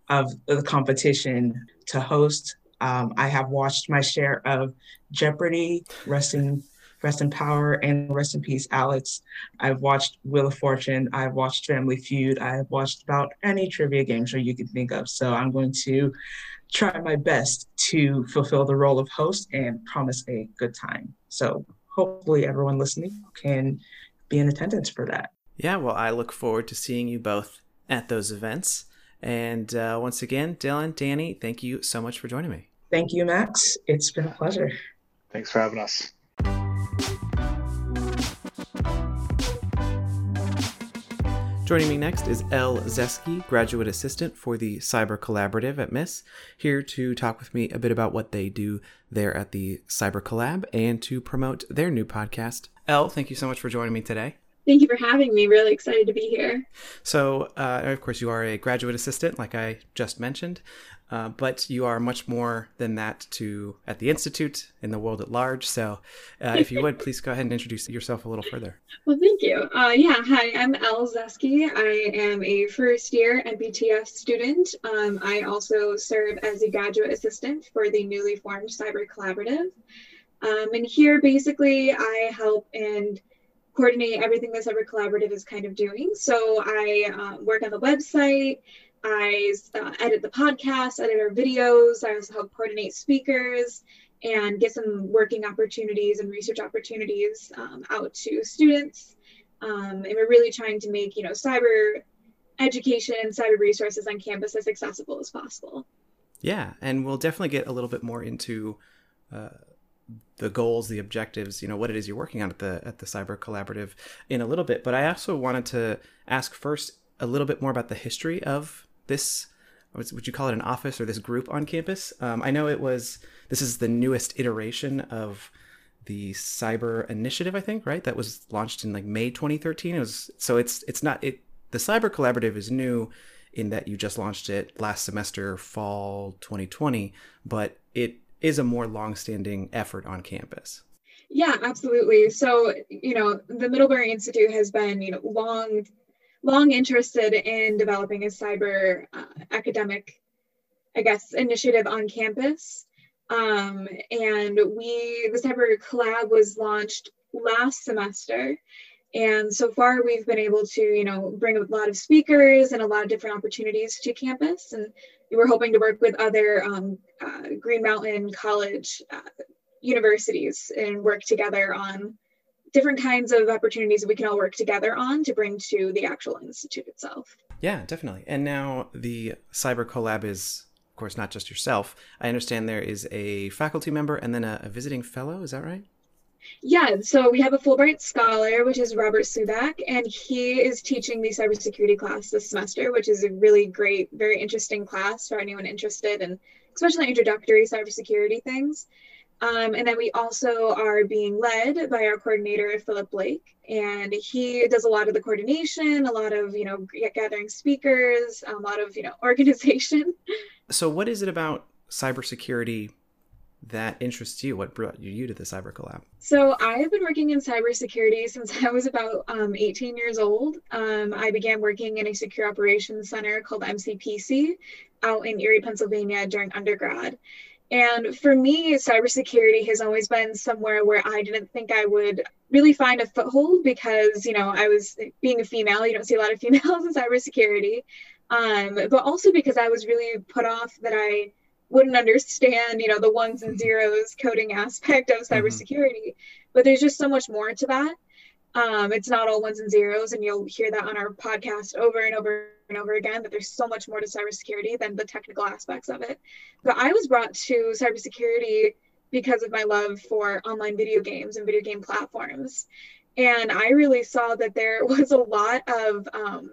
of the competition to host. Um, I have watched my share of Jeopardy, Rest in, Rest in Power, and Rest in Peace, Alex. I've watched Wheel of Fortune. I've watched Family Feud. I've watched about any trivia game show you can think of. So I'm going to try my best to fulfill the role of host and promise a good time. So hopefully everyone listening can be in attendance for that. Yeah, well, I look forward to seeing you both at those events. And uh, once again, Dylan, Danny, thank you so much for joining me. Thank you, Max. It's been a pleasure. Thanks for having us. Joining me next is Elle Zeski, graduate assistant for the Cyber Collaborative at MIIS, here to talk with me a bit about what they do there at the Cyber Collab and to promote their new podcast. Elle, thank you so much for joining me today. Thank you for having me. Really excited to be here. So, uh, of course, you are a graduate assistant, like I just mentioned. Uh, but you are much more than that to at the institute in the world at large. So, uh, if you would please go ahead and introduce yourself a little further. Well, thank you. Uh, yeah, hi, I'm Elle Zeski. I am a first year NPTS student. Um, I also serve as a graduate assistant for the newly formed Cyber Collaborative. Um, and here, basically, I help and coordinate everything the Cyber Collaborative is kind of doing. So I uh, work on the website. I uh, edit the podcast, edit our videos. I also help coordinate speakers and get some working opportunities and research opportunities um, out to students. Um, and we're really trying to make, you know, cyber education and cyber resources on campus as accessible as possible. Yeah, and we'll definitely get a little bit more into uh, the goals, the objectives, you know, what it is you're working on at the at the Cyber Collaborative in a little bit. But I also wanted to ask first a little bit more about the history of this would you call it an office or this group on campus? Um, I know it was this is the newest iteration of the cyber initiative, I think, right? That was launched in like May 2013. It was so it's it's not it the cyber collaborative is new in that you just launched it last semester, fall 2020, but it is a more long-standing effort on campus. Yeah, absolutely. So, you know, the Middlebury Institute has been, you know, long long interested in developing a cyber uh, academic, I guess, initiative on campus. Um, and we, the Cyber Collab was launched last semester. And so far, we've been able to, you know, bring a lot of speakers and a lot of different opportunities to campus. And we were hoping to work with other um, uh, Green Mountain College uh, universities and work together on different kinds of opportunities that we can all work together on to bring to the actual institute itself. Yeah, definitely. And now the Cyber Collab is, of course, not just yourself. I understand there is a faculty member and then a, a visiting fellow. Is that right? Yeah, so we have a Fulbright scholar, which is Robert Subak, and he is teaching the cybersecurity class this semester, which is a really great, very interesting class for anyone interested in, especially introductory cybersecurity things. Um, and then we also are being led by our coordinator, Philip Blake, and he does a lot of the coordination, a lot of, you know, gathering speakers, a lot of, you know, organization. So what is it about cybersecurity that interests you? What brought you to the Cyber Collab? So I have been working in cybersecurity since I was about um, 18 years old. Um, I began working in a secure operations center called MCPC out in Erie, Pennsylvania during undergrad. And for me, cybersecurity has always been somewhere where I didn't think I would really find a foothold because, you know, I was being a female, you don't see a lot of females in cybersecurity. Um, but also because I was really put off that I wouldn't understand, you know, the ones and zeros coding aspect of mm-hmm. cybersecurity. Mm-hmm. But there's just so much more to that. Um, it's not all ones and zeros, and you'll hear that on our podcast over and over and over again that there's so much more to cybersecurity than the technical aspects of it. But I was brought to cybersecurity because of my love for online video games and video game platforms. And I really saw that there was a lot of um,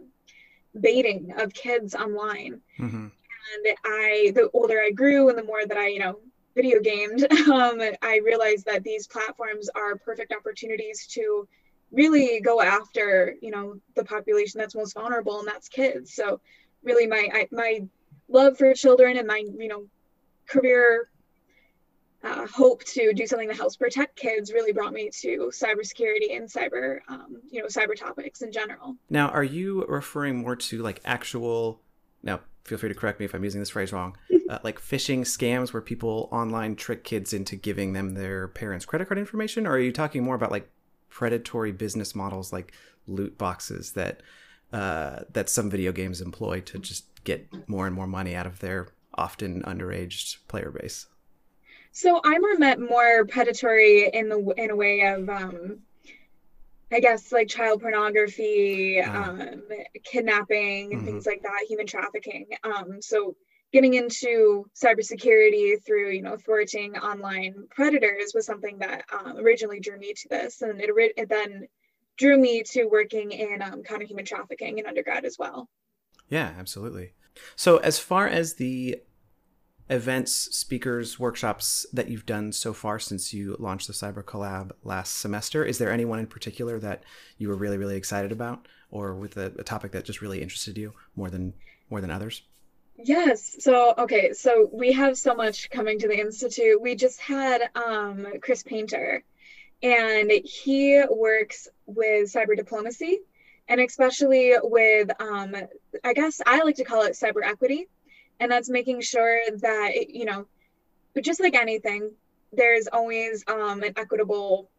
baiting of kids online. Mm-hmm. And I, the older I grew and the more that I, you know, video gamed, um, I realized that these platforms are perfect opportunities to really go after you know the population that's most vulnerable and that's kids. So really my I, my love for children and my you know career uh, hope to do something that helps protect kids really brought me to cybersecurity and cyber um, you know cyber topics in general. Now are you referring more to like actual now feel free to correct me if i'm using this phrase wrong uh, like phishing scams where people online trick kids into giving them their parents credit card information? Or are you talking more about like predatory business models like loot boxes that uh, that some video games employ to just get more and more money out of their often underage player base. So I more meant more predatory in the in a way of um, I guess like child pornography, uh, um, kidnapping, mm-hmm. things like that, human trafficking. Um, so getting into cybersecurity through you know thwarting online predators was something that um, originally drew me to this. And it, it then drew me to working in um, counter human trafficking in undergrad as well. Yeah absolutely. So as far as the events speakers workshops that you've done so far since you launched the cyber collab last semester is there anyone in particular that you were really really excited about or with a, a topic that just really interested you more than more than others Yes. So, okay. So we have so much coming to the Institute. We just had um, Chris Painter, and he works with cyber diplomacy and especially with, um, I guess I like to call it cyber equity. And that's making sure that, it, you know, but just like anything, there's always um, an equitable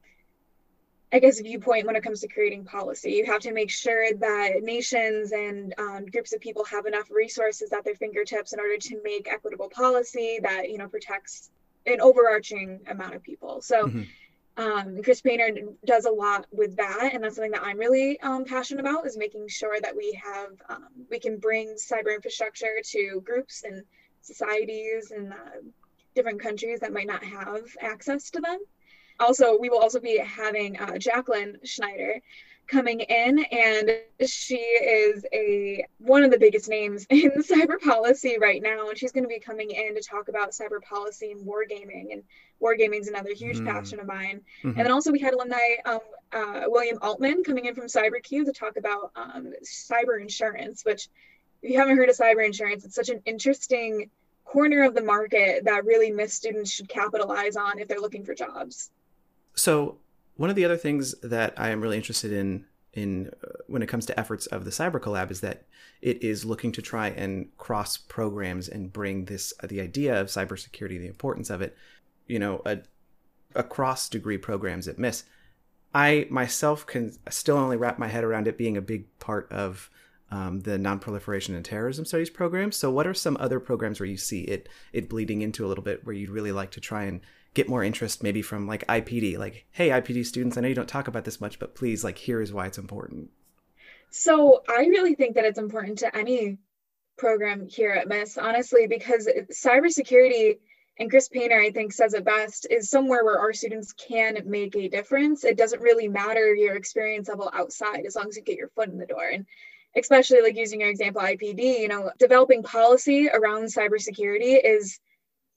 I guess, viewpoint when it comes to creating policy. You have to make sure that nations and um, groups of people have enough resources at their fingertips in order to make equitable policy that you know protects an overarching amount of people. So. Mm-hmm. Um, Chris Painter does a lot with that, and that's something that I'm really um, passionate about is making sure that we have um, we can bring cyber infrastructure to groups and societies and uh, different countries that might not have access to them also we will also be having uh, jacquelyn schneider coming in and she is a one of the biggest names in cyber policy right now and she's going to be coming in to talk about cyber policy and wargaming and wargaming is another huge mm. passion of mine mm-hmm. and then also we had alumni um, uh, william altman coming in from cyberq to talk about um, cyber insurance which if you haven't heard of cyber insurance it's such an interesting corner of the market that really MIIS students should capitalize on if they're looking for jobs so one of the other things that I am really interested in in uh, when it comes to efforts of the Cyber Collab is that it is looking to try and cross programs and bring this uh, the idea of cybersecurity, the importance of it, you know, a, across degree programs at MIIS. I myself can still only wrap my head around it being a big part of um, the nonproliferation and terrorism studies program. So, what are some other programs where you see it it bleeding into a little bit, where you'd really like to try and get more interest maybe from like IPD, like, hey, IPD students, I know you don't talk about this much, but please, like, here is why it's important. So I really think that it's important to any program here at MIIS, honestly, because cybersecurity and Chris Painter, I think, says it best, is somewhere where our students can make a difference. It doesn't really matter your experience level outside as long as you get your foot in the door. And especially like using your example, IPD, you know, developing policy around cybersecurity is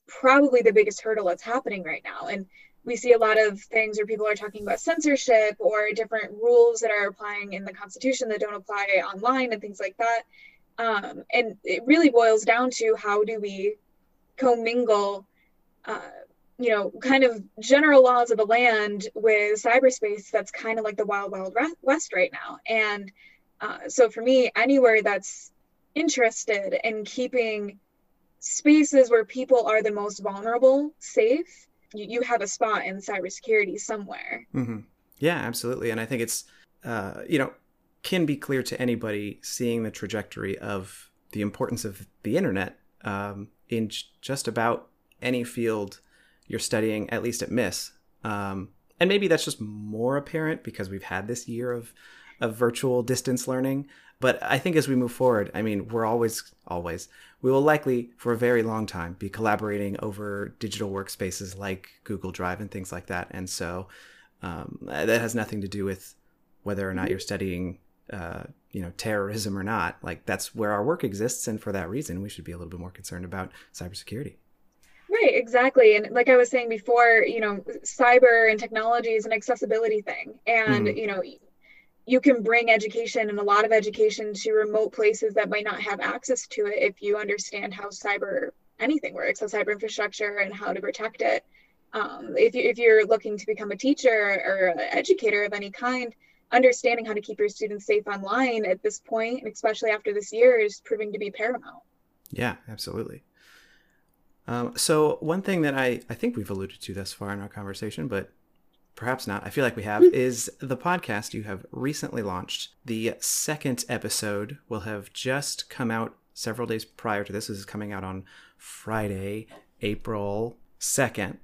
probably the biggest hurdle that's happening right now. And we see a lot of things where people are talking about censorship or different rules that are applying in the Constitution that don't apply online and things like that. Um, and it really boils down to how do we commingle, uh, you know, kind of general laws of the land with cyberspace that's kind of like the wild, wild west right now. And uh, so for me, anywhere that's interested in keeping spaces where people are the most vulnerable safe, you, you have a spot in cybersecurity somewhere. Mm-hmm. Yeah, absolutely. And I think it's, uh, you know, can be clear to anybody seeing the trajectory of the importance of the internet um, in just about any field you're studying, at least at MIIS. Um, and maybe that's just more apparent because we've had this year of of virtual distance learning. But I think as we move forward, I mean, we're always, always, we will likely for a very long time be collaborating over digital workspaces like Google Drive and things like that. And so um, that has nothing to do with whether or not you're studying, uh, you know, terrorism or not. Like that's where our work exists. And for that reason, we should be a little bit more concerned about cybersecurity. Right, exactly. And like I was saying before, you know, cyber and technology is an accessibility thing. And, mm-hmm. you know, you can bring education and a lot of education to remote places that might not have access to it if you understand how cyber anything works, how cyber infrastructure and how to protect it. Um, if, you, if you're looking to become a teacher or an educator of any kind, understanding how to keep your students safe online at this point, and especially after this year, is proving to be paramount. Yeah, absolutely. Um, so one thing that I, I think we've alluded to thus far in our conversation, but perhaps not, I feel like we have, hmm. is the podcast you have recently launched. The second episode will have just come out several days prior to this. This is coming out on Friday, April 2nd.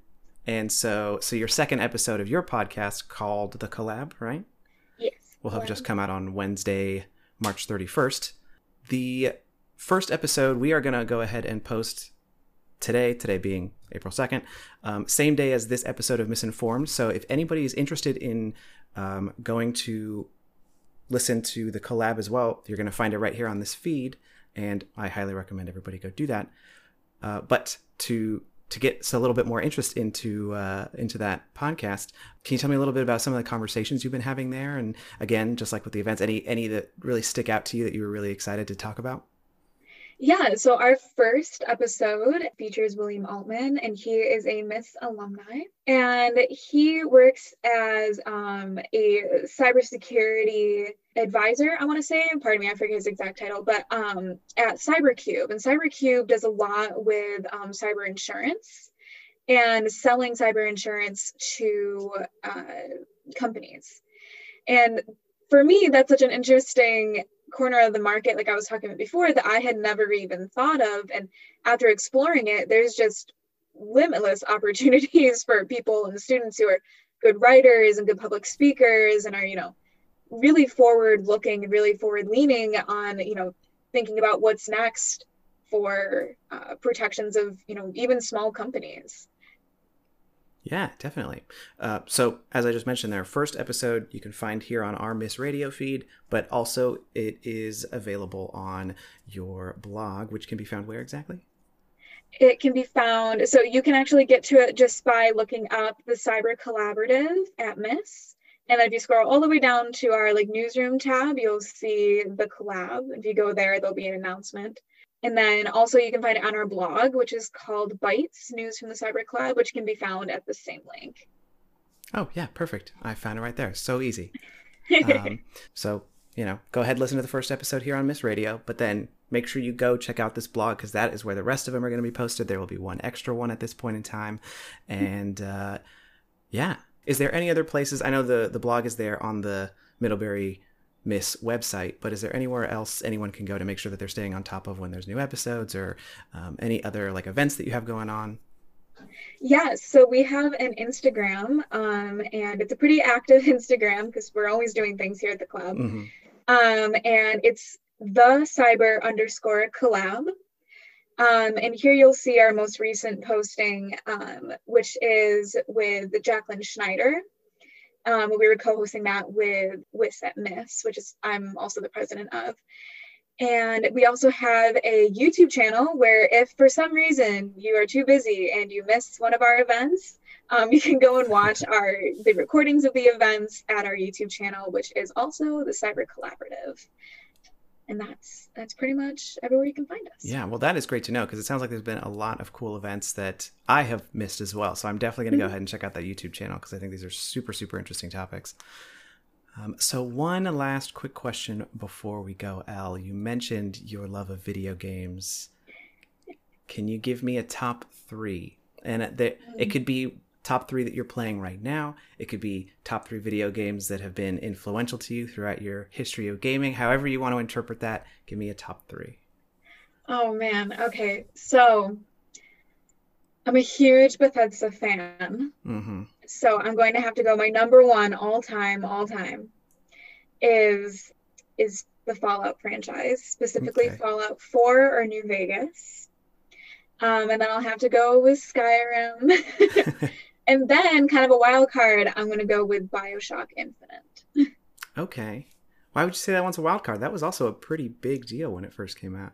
And so so your second episode of your podcast called The Collab, right? Yes. Will have just come out on Wednesday, March 31st. The first episode we are going to go ahead and post today, today being April 2nd, um, same day as this episode of Misinformed. So if anybody is interested in um, going to listen to the collab as well, you're going to find it right here on this feed. And I highly recommend everybody go do that. Uh, but to to get a little bit more interest into uh, into that podcast, can you tell me a little bit about some of the conversations you've been having there? And again, just like with the events, any any that really stick out to you that you were really excited to talk about? Yeah, so our first episode features William Altman, and he is a MIIS alumni. And he works as um, a cybersecurity advisor, I want to say. Pardon me, I forget his exact title, but um, at CyberCube. And CyberCube does a lot with um, cyber insurance and selling cyber insurance to uh, companies. And for me, that's such an interesting corner of the market, like I was talking about before, that I had never even thought of. And after exploring it, there's just limitless opportunities for people and students who are good writers and good public speakers and are, you know, really forward looking, really forward leaning on, you know, thinking about what's next for uh, protections of, you know, even small companies. Yeah, definitely. Uh, so, as I just mentioned, their first episode you can find here on our MIIS Radio feed, but also it is available on your blog, which can be found where exactly? It can be found, so you can actually get to it just by looking up the Cyber Collaborative at MIIS. And if you scroll all the way down to our like newsroom tab, you'll see the collab. If you go there, there'll be an announcement. And then also you can find it on our blog, which is called Bytes News from the Cyber Club, which can be found at the same link. Oh, yeah, perfect. I found it right there. So easy. um, so, you know, go ahead, listen to the first episode here on MIIS Radio, but then make sure you go check out this blog because that is where the rest of them are going to be posted. There will be one extra one at this point in time. And uh, yeah, is there any other places? I know the, the blog is there on the Middlebury MIIS website, but is there anywhere else anyone can go to make sure that they're staying on top of when there's new episodes or um, any other like events that you have going on? Yes, so we have an Instagram, um, and it's a pretty active Instagram because we're always doing things here at the club. Mm-hmm. Um, and it's the cyber underscore collab. Um, and here you'll see our most recent posting, um, which is with Jacquelyn Schneider, um, we were co-hosting that with WIS at MIIS, which is I'm also the president of. And we also have a YouTube channel where if for some reason you are too busy and you miss one of our events, um, you can go and watch our the recordings of the events at our YouTube channel, which is also the Cyber Collaborative and that's that's pretty much everywhere you can find us. Yeah, well, that is great to know because it sounds like there's been a lot of cool events that I have missed as well. So I'm definitely going to mm-hmm. go ahead and check out that YouTube channel because I think these are super super interesting topics. Um, so one last quick question before we go, Al. You mentioned your love of video games. can you give me a top three? And the, it could be top three that you're playing right now. It could be top three video games that have been influential to you throughout your history of gaming. However, you want to interpret that, give me a top three. Oh man. Okay. So I'm a huge Bethesda fan. Mm-hmm. So I'm going to have to go. My number one all time, all time is is the Fallout franchise, specifically Okay. Fallout 4 or New Vegas. Um, and then I'll have to go with Skyrim. and then, kind of a wild card, I'm going to go with Bioshock Infinite. Okay. Why would you say that one's a wild card? That was also a pretty big deal when it first came out.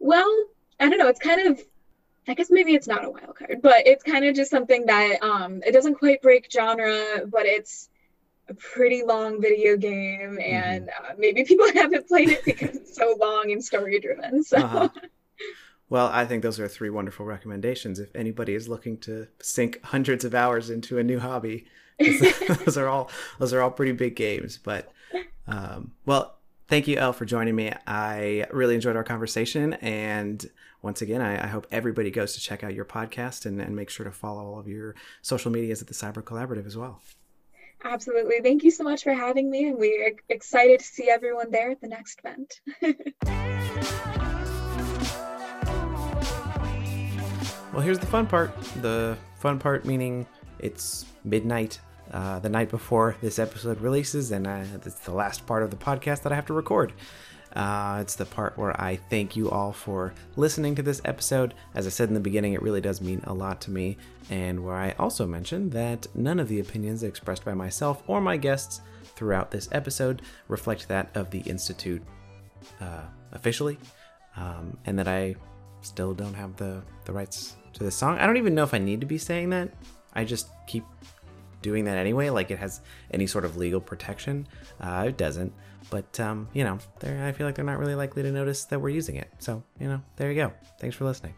Well, I don't know. It's kind of, I guess maybe it's not a wild card, but it's kind of just something that um, it doesn't quite break genre, but it's a pretty long video game, and uh, maybe people haven't played it because it's so long and story driven. So. Uh-huh. Well, I think those are three wonderful recommendations. If anybody is looking to sink hundreds of hours into a new hobby, those are all those are all pretty big games. But um, well, thank you, Elle, for joining me. I really enjoyed our conversation, and once again, I, I hope everybody goes to check out your podcast and, and make sure to follow all of your social medias at the Cyber Collaborative as well. Absolutely. Thank you so much for having me, and we're excited to see everyone there at the next event. Well, here's the fun part. The fun part meaning it's midnight uh, the night before this episode releases, and uh, it's the last part of the podcast that I have to record. Uh, it's the part where I thank you all for listening to this episode. As I said in the beginning, it really does mean a lot to me, and where I also mention that none of the opinions expressed by myself or my guests throughout this episode reflect that of the Institute uh, officially, um, and that I still don't have the, the rights to the song. I don't even know if I need to be saying that. I just keep doing that anyway, like it has any sort of legal protection. Uh, it doesn't. But, um, you know, I feel like they're not really likely to notice that we're using it. So, you know, there you go. Thanks for listening.